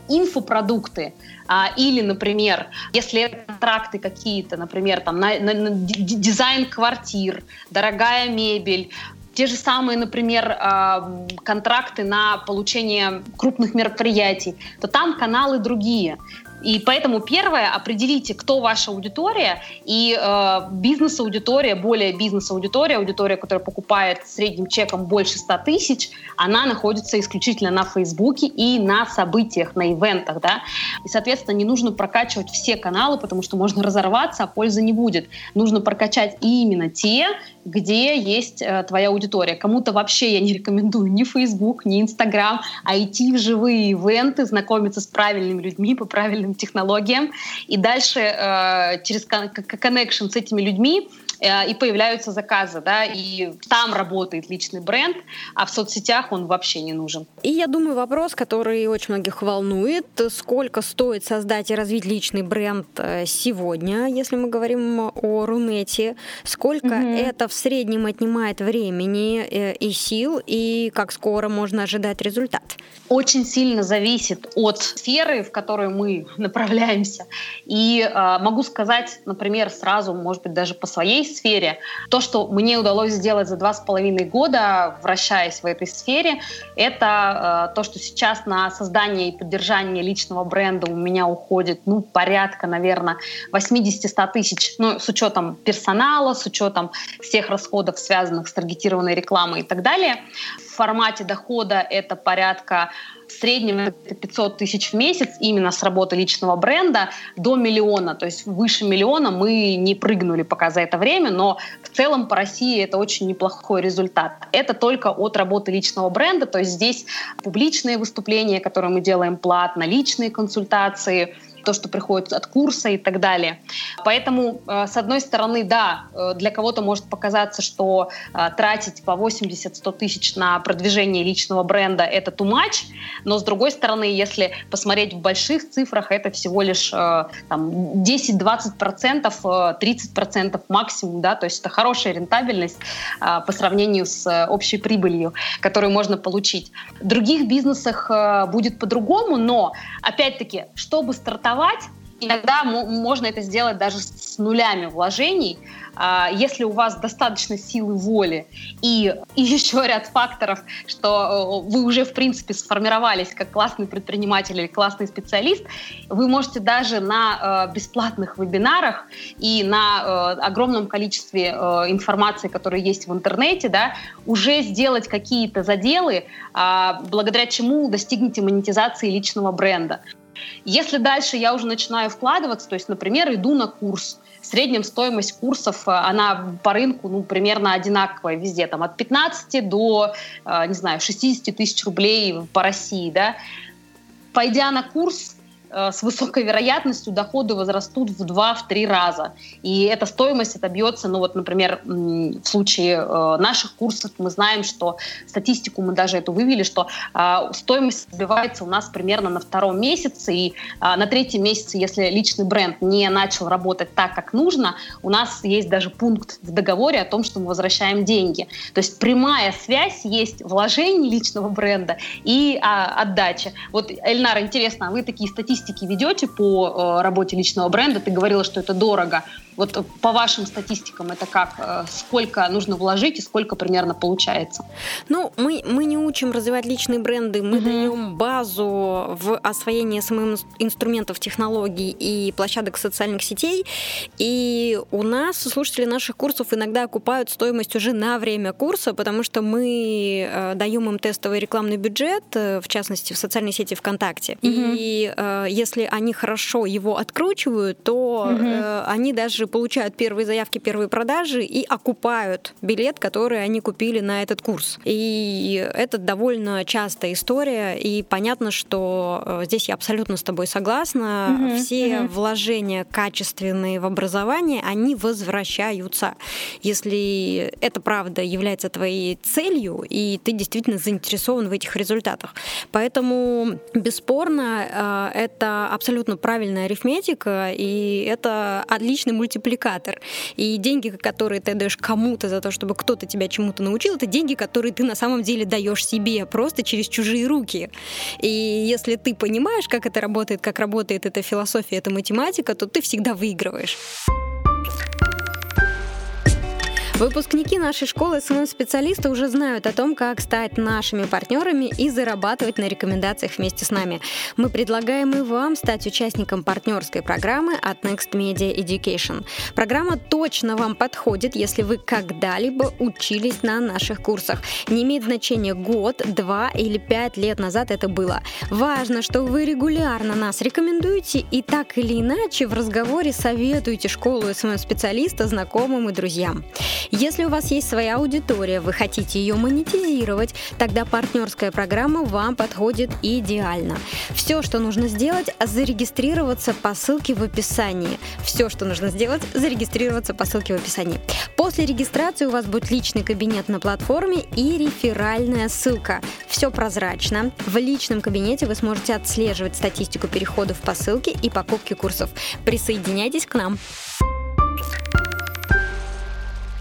C: инфопродукты, а, или, например, если это контракты какие-то, например, там, на, на, на дизайн квартир, дорогая мебель, те же самые, например, э, контракты на получение крупных мероприятий, то там каналы другие. И поэтому первое, определите, кто ваша аудитория, и э, бизнес-аудитория, более бизнес-аудитория, аудитория, которая покупает средним чеком больше 100 тысяч, она находится исключительно на Фейсбуке и на событиях, на ивентах, да. И, соответственно, не нужно прокачивать все каналы, потому что можно разорваться, а пользы не будет. Нужно прокачать именно те, где есть э, твоя аудитория. Кому-то вообще я не рекомендую ни Facebook, ни Instagram, а идти в живые ивенты, знакомиться с правильными людьми по правильным технологиям. И дальше э, через коннекшн с этими людьми и появляются заказы, да, и там работает личный бренд, а в соцсетях он вообще не нужен.
A: И я думаю, вопрос, который очень многих волнует, сколько стоит создать и развить личный бренд э, сегодня, если мы говорим о Рунете, сколько угу. это в среднем отнимает времени э, и сил, и как скоро можно ожидать результат?
C: Очень сильно зависит от сферы, в которую мы направляемся. И э, могу сказать, например, сразу, может быть, даже по своей сфере. То, что мне удалось сделать за два с половиной года, вращаясь в этой сфере, это э, то, что сейчас на создание и поддержание личного бренда у меня уходит, ну, порядка, наверное, 80-100 тысяч, ну, с учетом персонала, с учетом всех расходов, связанных с таргетированной рекламой и так далее. В формате дохода это порядка в среднем это 500 тысяч в месяц именно с работы личного бренда до миллиона. То есть выше миллиона мы не прыгнули пока за это время, но в целом по России это очень неплохой результат. Это только от работы личного бренда, то есть здесь публичные выступления, которые мы делаем платно, личные консультации — то, что приходит от курса и так далее. Поэтому, э, с одной стороны, да, э, для кого-то может показаться, что э, тратить по 80-100 тысяч на продвижение личного бренда — это too much, но, с другой стороны, если посмотреть в больших цифрах, это всего лишь там, 10-20%, 30% максимум, да, то есть это хорошая рентабельность по сравнению с общей прибылью, которую можно получить. В других бизнесах будет по-другому, но, опять-таки, чтобы стартовать стартовать, иногда можно это сделать даже с нулями вложений, а, если у вас достаточно силы воли и, еще ряд факторов, что э, вы уже, в принципе, сформировались как классный предприниматель или классный специалист, вы можете даже на э, бесплатных вебинарах и на э, огромном количестве информации, которая есть в интернете, да, уже сделать какие-то заделы, а, благодаря чему достигнете монетизации личного бренда. Если дальше я уже начинаю вкладываться, то есть, например, иду на курс, в среднем стоимость курсов, э, она по рынку ну, примерно одинаковая везде, там от 15 до, э, не знаю, 60 тысяч рублей по России, да. Пойдя на курс, с высокой вероятностью доходы возрастут в 2-3 раза. И эта стоимость отобьется, ну вот, например, в случае э, наших курсов мы знаем, что статистику мы даже эту вывели, что э, стоимость отбивается у нас примерно на втором месяце, и на третьем месяце, если личный бренд не начал работать так, как нужно, у нас есть даже пункт в договоре о том, что мы возвращаем деньги. То есть прямая связь есть вложение личного бренда и а, отдача. Вот, Эльнар, интересно, а вы такие статистики статистики ведете по э, работе личного бренда? Ты говорила, что это дорого. Вот по вашим статистикам это как? Э, сколько нужно вложить и сколько примерно получается?
A: Ну, мы, мы не учим развивать личные бренды, мы угу. даем базу в освоении самых инструментов, технологий и площадок социальных сетей. И у нас слушатели наших курсов иногда окупают стоимость уже на время курса, потому что мы э, даем им тестовый рекламный бюджет, э, в частности, в социальной сети ВКонтакте. Угу. И если они хорошо его откручивают, то угу. они даже получают первые заявки, первые продажи и окупают билет, который они купили на этот курс. И это довольно частая история, и понятно, что э, здесь я абсолютно с тобой согласна. Угу, Все угу. вложения качественные в образование, они возвращаются. Если это правда является твоей целью, и ты действительно заинтересован в этих результатах. Поэтому, бесспорно, э, это абсолютно правильная арифметика, и это отличный мультипликатор мультипликатор. И деньги, которые ты даешь кому-то за то, чтобы кто-то тебя чему-то научил, это деньги, которые ты на самом деле даешь себе просто через чужие руки. И если ты понимаешь, как это работает, как работает эта философия, эта математика, то ты всегда выигрываешь. Выпускники нашей школы SMM-специалисты уже знают о том, как стать нашими партнерами и зарабатывать на рекомендациях вместе с нами. Мы предлагаем и вам стать участником партнерской программы от Next Media Education. Программа точно вам подходит, если вы когда-либо учились на наших курсах. Не имеет значения год, два или пять лет назад это было. Важно, что вы регулярно нас рекомендуете и так или иначе в разговоре советуете школу SMM-специалиста знакомым и друзьям. Если у вас есть своя аудитория, вы хотите ее монетизировать, тогда партнерская программа вам подходит идеально. Все, что нужно сделать, зарегистрироваться по ссылке в описании. Все, что нужно сделать, зарегистрироваться по ссылке в описании. После регистрации у вас будет личный кабинет на платформе и реферальная ссылка. Все прозрачно. В личном кабинете вы сможете отслеживать статистику переходов по ссылке и покупки курсов. Присоединяйтесь к нам.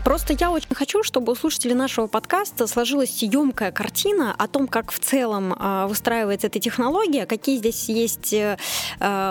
A: Просто я очень хочу, чтобы у слушателей нашего подкаста сложилась емкая картина о том, как в целом э, выстраивается эта технология, какие здесь есть э,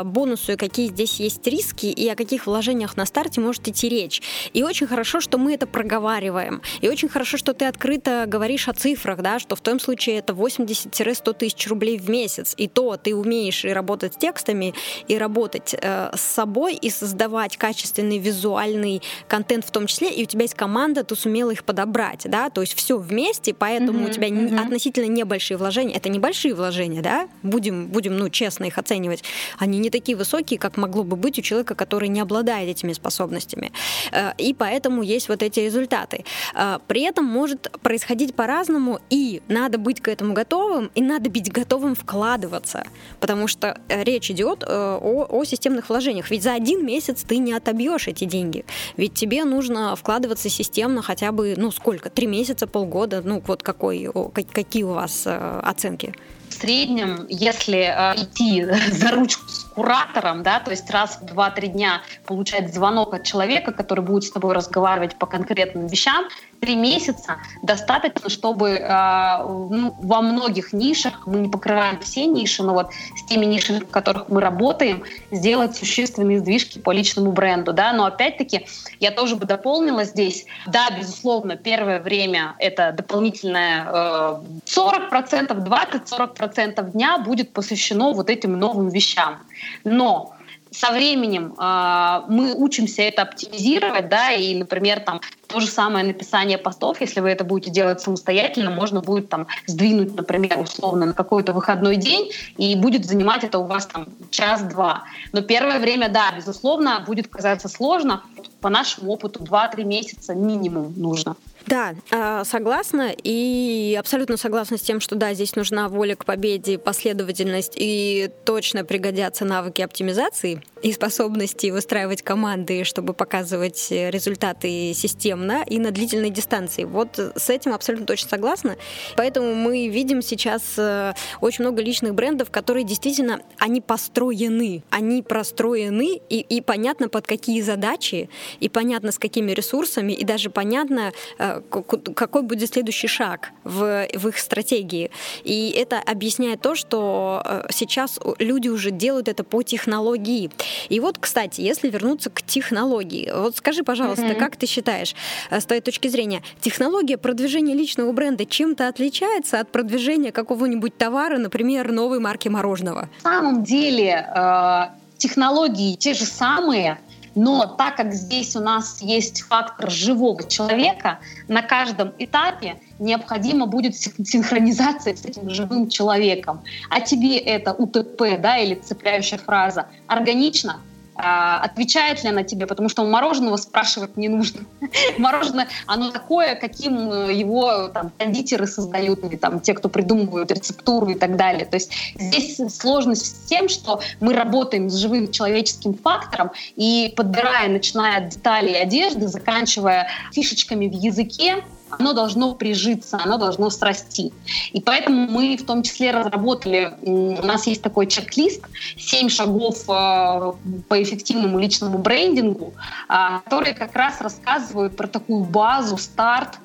A: бонусы, какие здесь есть риски и о каких вложениях на старте может идти речь. И очень хорошо, что мы это проговариваем. И очень хорошо, что ты открыто говоришь о цифрах, да, что в том случае это 80-100 тысяч рублей в месяц. И то ты умеешь и работать с текстами, и работать э, с собой, и создавать качественный визуальный контент в том числе, и у тебя есть команда команда, ты сумела их подобрать, да, то есть все вместе, поэтому mm-hmm, у тебя mm-hmm. относительно небольшие вложения, это небольшие вложения, да, будем, будем, ну, честно их оценивать, они не такие высокие, как могло бы быть у человека, который не обладает этими способностями, э, и поэтому есть вот эти результаты. Э, при этом может происходить по-разному, и надо быть к этому готовым, и надо быть готовым вкладываться, потому что э, речь идет о, о системных вложениях, ведь за один месяц ты не отобьешь эти деньги, ведь тебе нужно вкладываться системно хотя бы, ну, сколько, три месяца, полгода, ну, вот какой, какие у вас оценки?
C: В среднем, если э, идти за ручку с куратором, да, то есть раз в 2-3 дня получать звонок от человека, который будет с тобой разговаривать по конкретным вещам, три месяца достаточно, чтобы э, ну, во многих нишах, мы не покрываем все ниши, но вот с теми нишами, в которых мы работаем, сделать существенные сдвижки по личному бренду. Да? Но опять-таки я тоже бы дополнила здесь, да, безусловно, первое время это дополнительное э, 40%, 20-40% дня будет посвящено вот этим новым вещам. Но со временем э, мы учимся это оптимизировать, да, и, например, там то же самое написание постов, если вы это будете делать самостоятельно, можно будет там сдвинуть, например, условно на какой-то выходной день, и будет занимать это у вас там час-два. Но первое время, да, безусловно, будет казаться сложно. По нашему опыту 2-3 месяца минимум нужно.
A: Да, а, согласна и абсолютно согласна с тем, что да, здесь нужна воля к победе, последовательность и точно пригодятся навыки оптимизации и способности выстраивать команды, чтобы показывать результаты системно и на длительной дистанции. Вот с этим абсолютно точно согласна. Поэтому мы видим сейчас э, очень много личных брендов, которые действительно, они построены, они простроены и, и понятно под какие задачи, и понятно с какими ресурсами, и даже понятно, э, какой будет следующий шаг в, в их стратегии. И это объясняет то, что э, сейчас люди уже делают это по технологии. И вот, кстати, если вернуться к технологии, вот скажи, пожалуйста, mm-hmm. как ты считаешь, э, с твоей точки зрения, технология продвижения личного бренда чем-то отличается от продвижения какого-нибудь товара, например, новой марки мороженого?
C: На самом деле э, технологии те же самые, но так как здесь у нас есть фактор живого человека, на каждом этапе необходимо будет синхронизация с этим живым человеком. А тебе это УТП, да, или цепляющая фраза, органично, а, отвечает ли она тебе, потому что у мороженого спрашивать не нужно. Мороженое, оно такое, каким э, его там, кондитеры создают, или там, те, кто придумывают рецептуру и так далее. То есть здесь сложность в тем, что мы работаем с живым человеческим фактором и подбирая, начиная от деталей одежды, заканчивая фишечками в языке, оно должно прижиться, оно должно срасти. И поэтому мы в том числе разработали, у нас есть такой чек-лист, 7 шагов э, по эффективному личному брендингу, а, которые как раз рассказывают про такую базу, старт,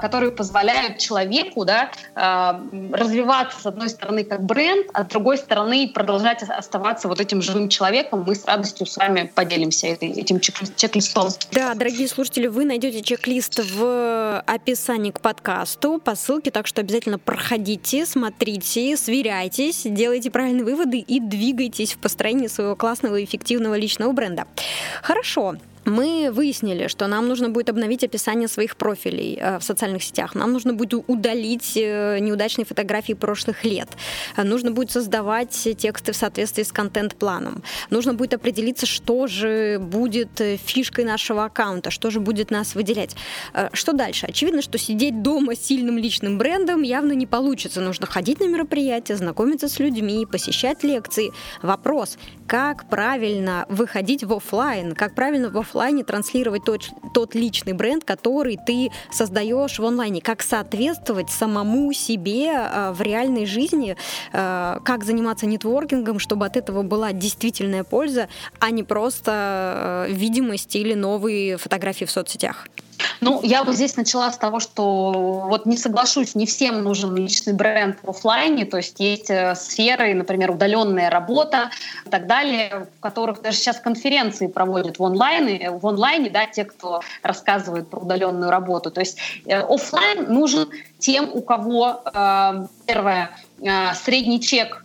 C: которые позволяют человеку да, а, развиваться, с одной стороны, как бренд, а с другой стороны, продолжать оставаться вот этим живым человеком. Мы с радостью с вами поделимся этим чек-листом.
A: Да, дорогие слушатели, вы найдете чек-лист в описании к подкасту по ссылке, так что обязательно проходите, смотрите, сверяйтесь, делайте правильные выводы и двигайтесь в построении своего классного и эффективного личного бренда. Хорошо, мы выяснили, что нам нужно будет обновить описание своих профилей э, в социальных сетях. Нам нужно будет удалить э, неудачные фотографии прошлых лет. Э, нужно будет создавать тексты в соответствии с контент-планом. Нужно будет определиться, что же будет фишкой нашего аккаунта, что же будет нас выделять. Что дальше? Очевидно, что сидеть дома с сильным личным брендом явно не получится. Нужно ходить на мероприятия, знакомиться с людьми, посещать лекции. Вопрос, как правильно выходить в офлайн, как правильно в офлайне транслировать тот, тот личный бренд, который ты создаешь в онлайне, как соответствовать самому себе э, в реальной жизни, э, как заниматься нетворкингом, чтобы от этого была действительная польза, а не просто э, видимость или новые фотографии в соцсетях.
C: Ну, я бы здесь начала с того, что вот не соглашусь, не всем нужен личный бренд в офлайне, то есть есть э, сферы, например, удаленная работа и так далее, в которых даже сейчас конференции проводят в онлайне, в онлайне, да, те, кто рассказывает про удаленную работу. То есть э, офлайн нужен тем, у кого э, первое средний чек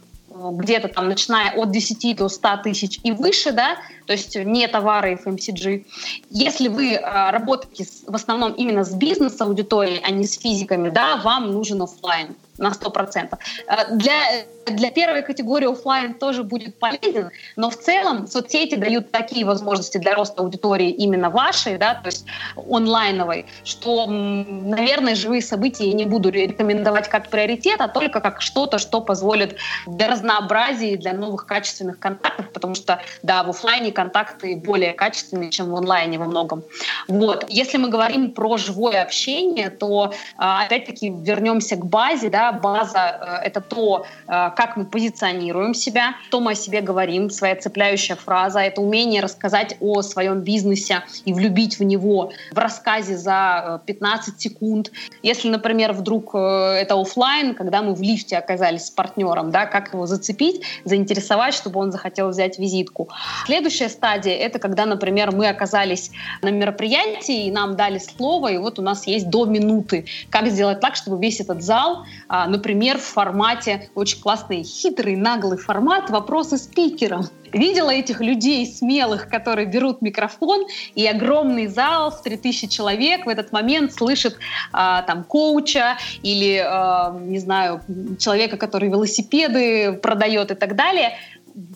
C: где-то там, начиная от 10 до 100 тысяч и выше, да, то есть не товары FMCG. Если вы э, работаете с, в основном именно с бизнес-аудиторией, а не с физиками, да, вам нужен офлайн на 100%. Э, для, для первой категории офлайн тоже будет полезен, но в целом соцсети дают такие возможности для роста аудитории именно вашей, да, то есть онлайновой, что, наверное, живые события я не буду рекомендовать как приоритет, а только как что-то, что позволит для разнообразия и для новых качественных контактов, потому что, да, в офлайне контакты более качественные, чем в онлайне во многом. Вот. Если мы говорим про живое общение, то, а, опять-таки, вернемся к базе, да, база э, — это то, э, как мы позиционируем себя, что мы о себе говорим, своя цепляющая фраза, это умение рассказать о своем бизнесе и влюбить в него в рассказе за 15 э, секунд. Если, например, вдруг это офлайн, когда мы в лифте оказались с партнером, да, как его зацепить, заинтересовать, чтобы он захотел взять визитку. Следующая стадия — это когда, например, мы оказались на мероприятии, и нам дали слово, и вот у нас есть до минуты. Как сделать так, чтобы весь этот зал а, например, в формате, очень классный, хитрый, наглый формат «Вопросы спикерам». Видела этих людей смелых, которые берут микрофон, и огромный зал в 3000 человек в этот момент слышит а, там коуча или, а, не знаю, человека, который велосипеды продает и так далее –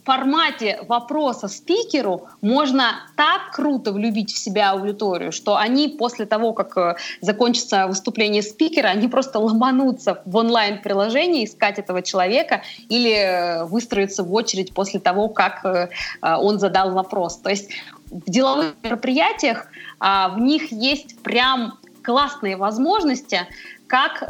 C: формате вопроса спикеру можно так круто влюбить в себя аудиторию, что они после того, как э, закончится выступление спикера, они просто ломанутся в онлайн-приложении искать этого человека или э, выстроиться в очередь после того, как э, он задал вопрос. То есть в деловых мероприятиях а, в них есть прям классные возможности как э,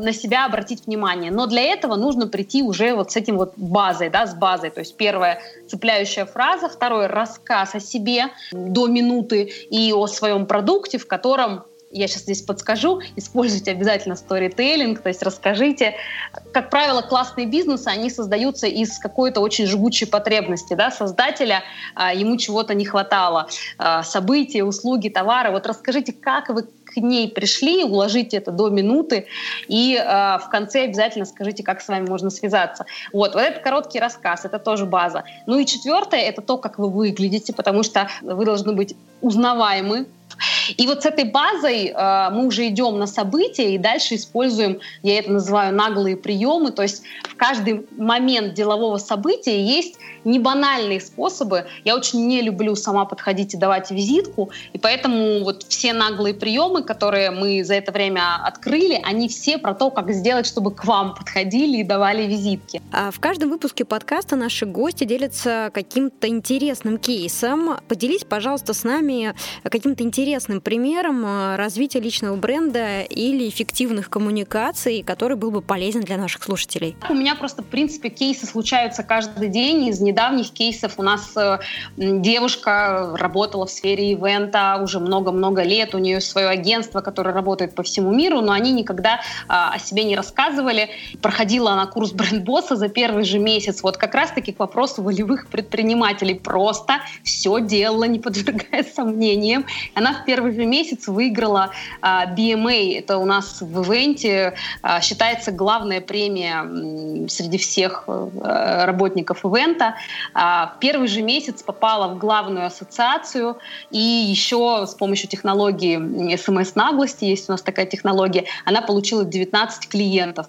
C: на себя обратить внимание. Но для этого нужно прийти уже вот с этим вот базой, да, с базой. То есть первая цепляющая фраза, второй рассказ о себе до минуты и о своем продукте, в котором я сейчас здесь подскажу, используйте обязательно сторителлинг, то есть расскажите. Как правило, классные бизнесы, они создаются из какой-то очень жгучей потребности, да, создателя, а, ему чего-то не хватало, а, события, услуги, товары. Вот расскажите, как вы к ней пришли, уложите это до минуты, и э, в конце обязательно скажите, как с вами можно связаться. Вот, вот этот короткий рассказ, это тоже база. Ну и четвертое, это то, как вы выглядите, потому что вы должны быть узнаваемы, и вот с этой базой э, мы уже идем на события и дальше используем, я это называю наглые приемы, то есть в каждый момент делового события есть не банальные способы. Я очень не люблю сама подходить и давать визитку, и поэтому вот все наглые приемы, которые мы за это время открыли, они все про то, как сделать, чтобы к вам подходили и давали визитки.
A: А в каждом выпуске подкаста наши гости делятся каким-то интересным кейсом. Поделись, пожалуйста, с нами каким-то интересным примером э, развития личного бренда или эффективных коммуникаций, который был бы полезен для наших слушателей.
C: У меня просто, в принципе, кейсы случаются каждый день из недавних кейсов у нас э, девушка работала в сфере ивента уже много-много лет, у нее свое агентство, которое работает по всему миру, но они никогда а, о себе не рассказывали. Проходила она курс бренд-босса за первый же месяц. Вот как раз-таки к вопросу волевых предпринимателей. Просто все делала, не подвергая сомнениям. Она в первый же месяц выиграла а, BMA. Это у нас в ивенте а, считается главная премия среди всех э, работников ивента. А, в первый же месяц попала в главную ассоциацию и еще с помощью технологии смс-наглости, есть у нас такая технология, она получила 19 клиентов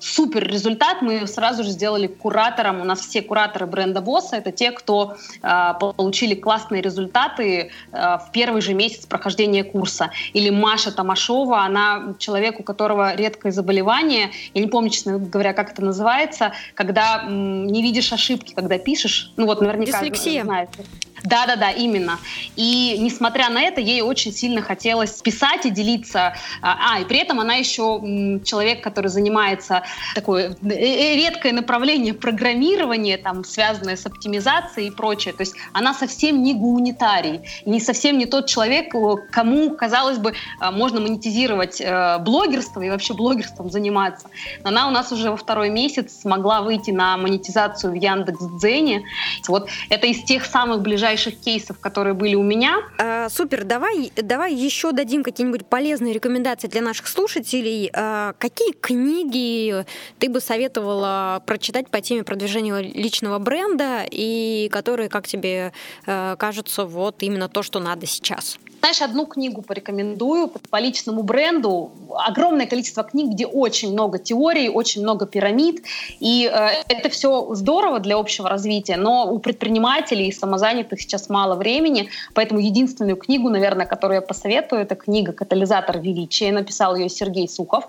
C: супер результат. Мы сразу же сделали куратором. У нас все кураторы бренда Босса — это те, кто э, получили классные результаты э, в первый же месяц прохождения курса. Или Маша Тамашова, она человек, у которого редкое заболевание. Я не помню, честно говоря, как это называется, когда м, не видишь ошибки, когда пишешь. Ну вот наверняка
A: Дислексия. знаете.
C: Да-да-да, именно. И несмотря на это, ей очень сильно хотелось писать и делиться. А, а и при этом она еще человек, который занимается такое э, э, редкое направление программирования, там, связанное с оптимизацией и прочее. То есть она совсем не гуманитарий, не совсем не тот человек, кому, казалось бы, можно монетизировать э, блогерство и вообще блогерством заниматься. Она у нас уже во второй месяц смогла выйти на монетизацию в Яндекс.Дзене. Вот это из тех самых ближайших ближайших кейсов, которые были у меня.
A: А, супер, давай, давай еще дадим какие-нибудь полезные рекомендации для наших слушателей. А, какие книги ты бы советовала прочитать по теме продвижения личного бренда и которые, как тебе а, кажутся, вот именно то, что надо сейчас?
C: Знаешь, одну книгу порекомендую по личному бренду. Огромное количество книг, где очень много теорий, очень много пирамид. И э, это все здорово для общего развития, но у предпринимателей и самозанятых сейчас мало времени. Поэтому единственную книгу, наверное, которую я посоветую, это книга «Катализатор величия». Написал ее Сергей Сухов.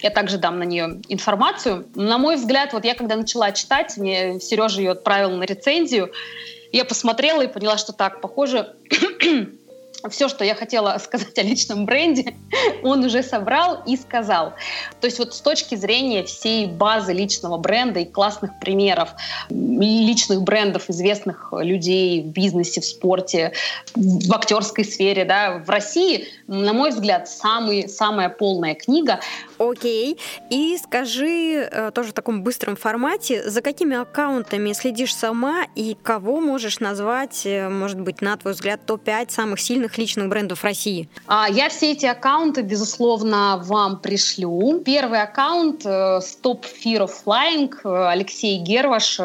C: Я также дам на нее информацию. На мой взгляд, вот я когда начала читать, мне Сережа ее отправил на рецензию, я посмотрела и поняла, что так, похоже, все, что я хотела сказать о личном бренде, он уже собрал и сказал. То есть вот с точки зрения всей базы личного бренда и классных примеров личных брендов известных людей в бизнесе, в спорте, в актерской сфере, да, в России, на мой взгляд, самый, самая полная книга.
A: Окей. И скажи э, тоже в таком быстром формате, за какими аккаунтами следишь сама и кого можешь назвать, э, может быть, на твой взгляд, топ-5 самых сильных личных брендов России?
C: А, я все эти аккаунты, безусловно, вам пришлю. Первый аккаунт э, Stop Fear of Flying, Алексей Герваш,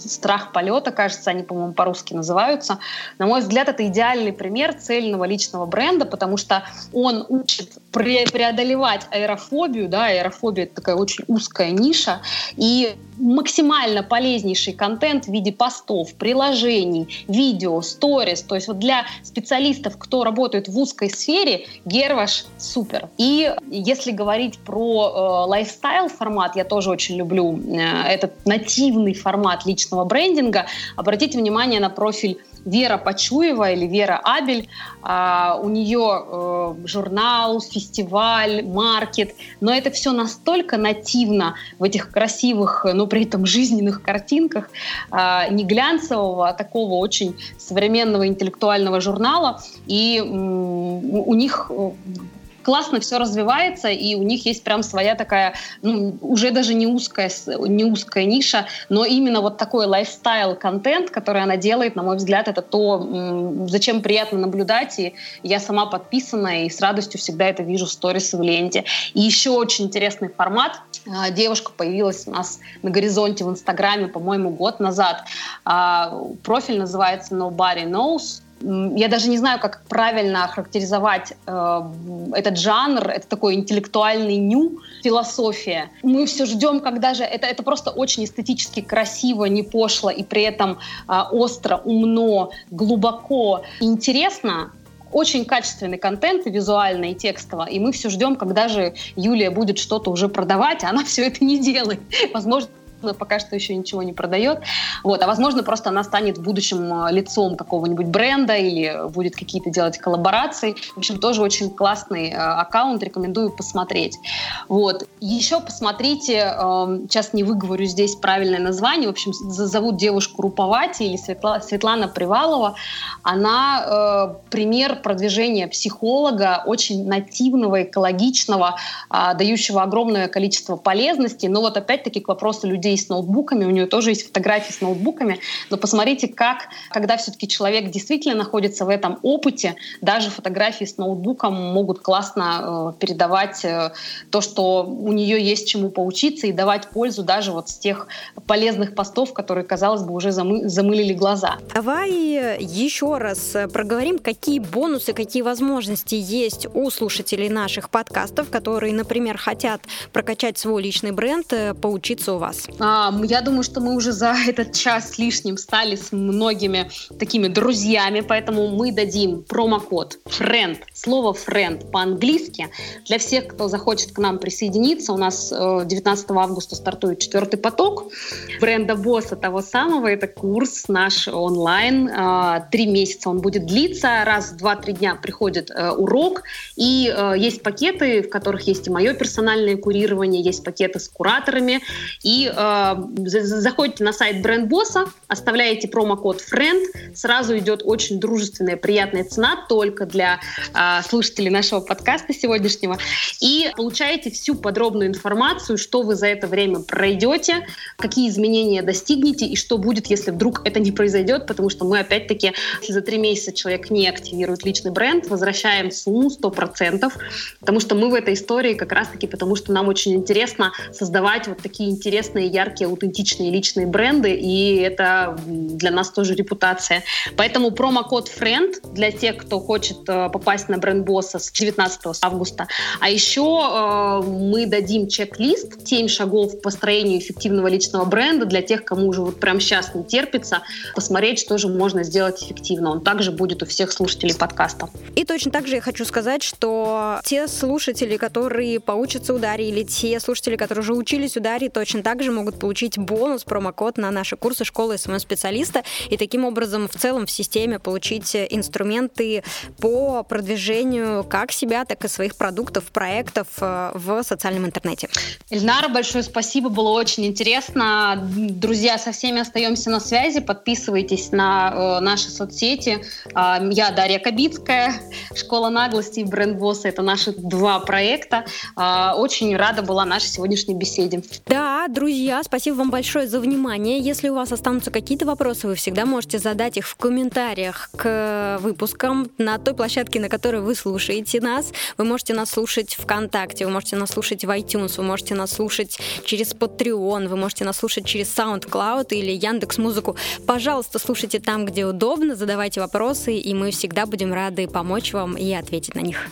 C: Страх полета, кажется, они, по-моему, по-русски называются. На мой взгляд, это идеальный пример цельного личного бренда, потому что он учит преодолевать аэрофобию, да, аэрофобия это такая очень узкая ниша, и максимально полезнейший контент в виде постов, приложений, видео, сторис, то есть вот для специалистов, кто работает в узкой сфере, Герваш супер. И если говорить про э, лайфстайл формат, я тоже очень люблю э, этот нативный формат личного брендинга, обратите внимание на профиль Вера Почуева или Вера Абель. А, у нее э, журнал, фестиваль, маркет, но это все настолько нативно в этих красивых, но при этом жизненных картинках, э, не глянцевого, а такого очень современного интеллектуального журнала. И э, у них классно все развивается, и у них есть прям своя такая, ну, уже даже не узкая, не узкая ниша, но именно вот такой лайфстайл-контент, который она делает, на мой взгляд, это то, зачем приятно наблюдать, и я сама подписана, и с радостью всегда это вижу в сторисы в ленте. И еще очень интересный формат. А, девушка появилась у нас на горизонте в Инстаграме, по-моему, год назад. А, профиль называется Nobody Knows я даже не знаю, как правильно охарактеризовать э, этот жанр. Это такой интеллектуальный ню, философия. Мы все ждем, когда же это, это просто очень эстетически красиво, не пошло и при этом э, остро, умно, глубоко интересно. Очень качественный контент, и визуально, и текстово. И мы все ждем, когда же Юлия будет что-то уже продавать, а она все это не делает. Возможно, пока что еще ничего не продает. Вот. А возможно, просто она станет в будущем э, лицом какого-нибудь бренда или будет какие-то делать коллаборации. В общем, тоже очень классный э, аккаунт, рекомендую посмотреть. Вот. Еще посмотрите, э, сейчас не выговорю здесь правильное название, в общем, зовут девушку Руповати или Светла, Светлана Привалова. Она э, пример продвижения психолога, очень нативного, экологичного, э, дающего огромное количество полезности. Но вот опять-таки к вопросу людей людей с ноутбуками, у нее тоже есть фотографии с ноутбуками, но посмотрите, как, когда все-таки человек действительно находится в этом опыте, даже фотографии с ноутбуком могут классно э, передавать э, то, что у нее есть чему поучиться и давать пользу даже вот с тех полезных постов, которые, казалось бы, уже замы, замылили глаза.
A: Давай еще раз проговорим, какие бонусы, какие возможности есть у слушателей наших подкастов, которые, например, хотят прокачать свой личный бренд, э, поучиться у вас.
C: А, я думаю, что мы уже за этот час с лишним стали с многими такими друзьями, поэтому мы дадим промокод FRIEND, слово FRIEND по-английски, для всех, кто захочет к нам присоединиться. У нас 19 э, августа стартует четвертый поток бренда босса того самого. Это курс наш онлайн. А, три месяца он будет длиться. Раз в два-три дня приходит э, урок. И э, есть пакеты, в которых есть и мое персональное курирование, есть пакеты с кураторами. И заходите на сайт бренд-босса, оставляете промокод FRIEND, сразу идет очень дружественная, приятная цена только для э, слушателей нашего подкаста сегодняшнего, и получаете всю подробную информацию, что вы за это время пройдете, какие изменения достигнете и что будет, если вдруг это не произойдет, потому что мы опять-таки, если за три месяца человек не активирует личный бренд, возвращаем сумму 100%, потому что мы в этой истории как раз-таки потому, что нам очень интересно создавать вот такие интересные, яркие, аутентичные личные бренды, и это для нас тоже репутация. Поэтому промокод FRIEND для тех, кто хочет э, попасть на бренд босса с 19 августа. А еще э, мы дадим чек-лист 7 шагов по построению эффективного личного бренда для тех, кому уже вот прямо сейчас не терпится, посмотреть, что же можно сделать эффективно. Он также будет у всех слушателей подкаста.
A: И точно так же я хочу сказать, что те слушатели, которые поучатся у Дарьи, или те слушатели, которые уже учились у Дарьи, точно так же могут получить бонус, промокод на наши курсы школы SMM-специалиста и таким образом в целом в системе получить инструменты по продвижению как себя, так и своих продуктов, проектов э, в социальном интернете.
C: Эльнара, большое спасибо, было очень интересно. Друзья, со всеми остаемся на связи, подписывайтесь на э, наши соцсети. Э, я Дарья Кабицкая, Школа наглости и бренд босса. Это наши два проекта. Э, очень рада была нашей сегодняшней беседе.
A: Да, друзья, спасибо вам большое за внимание. Если у вас останутся какие-то вопросы, вы всегда можете задать их в комментариях к выпускам на той площадке, на которой вы слушаете нас. Вы можете нас слушать ВКонтакте, вы можете нас слушать в iTunes, вы можете нас слушать через Patreon, вы можете нас слушать через SoundCloud или Яндекс Музыку. Пожалуйста, слушайте там, где удобно, задавайте вопросы, и мы всегда будем рады помочь вам и ответить на них.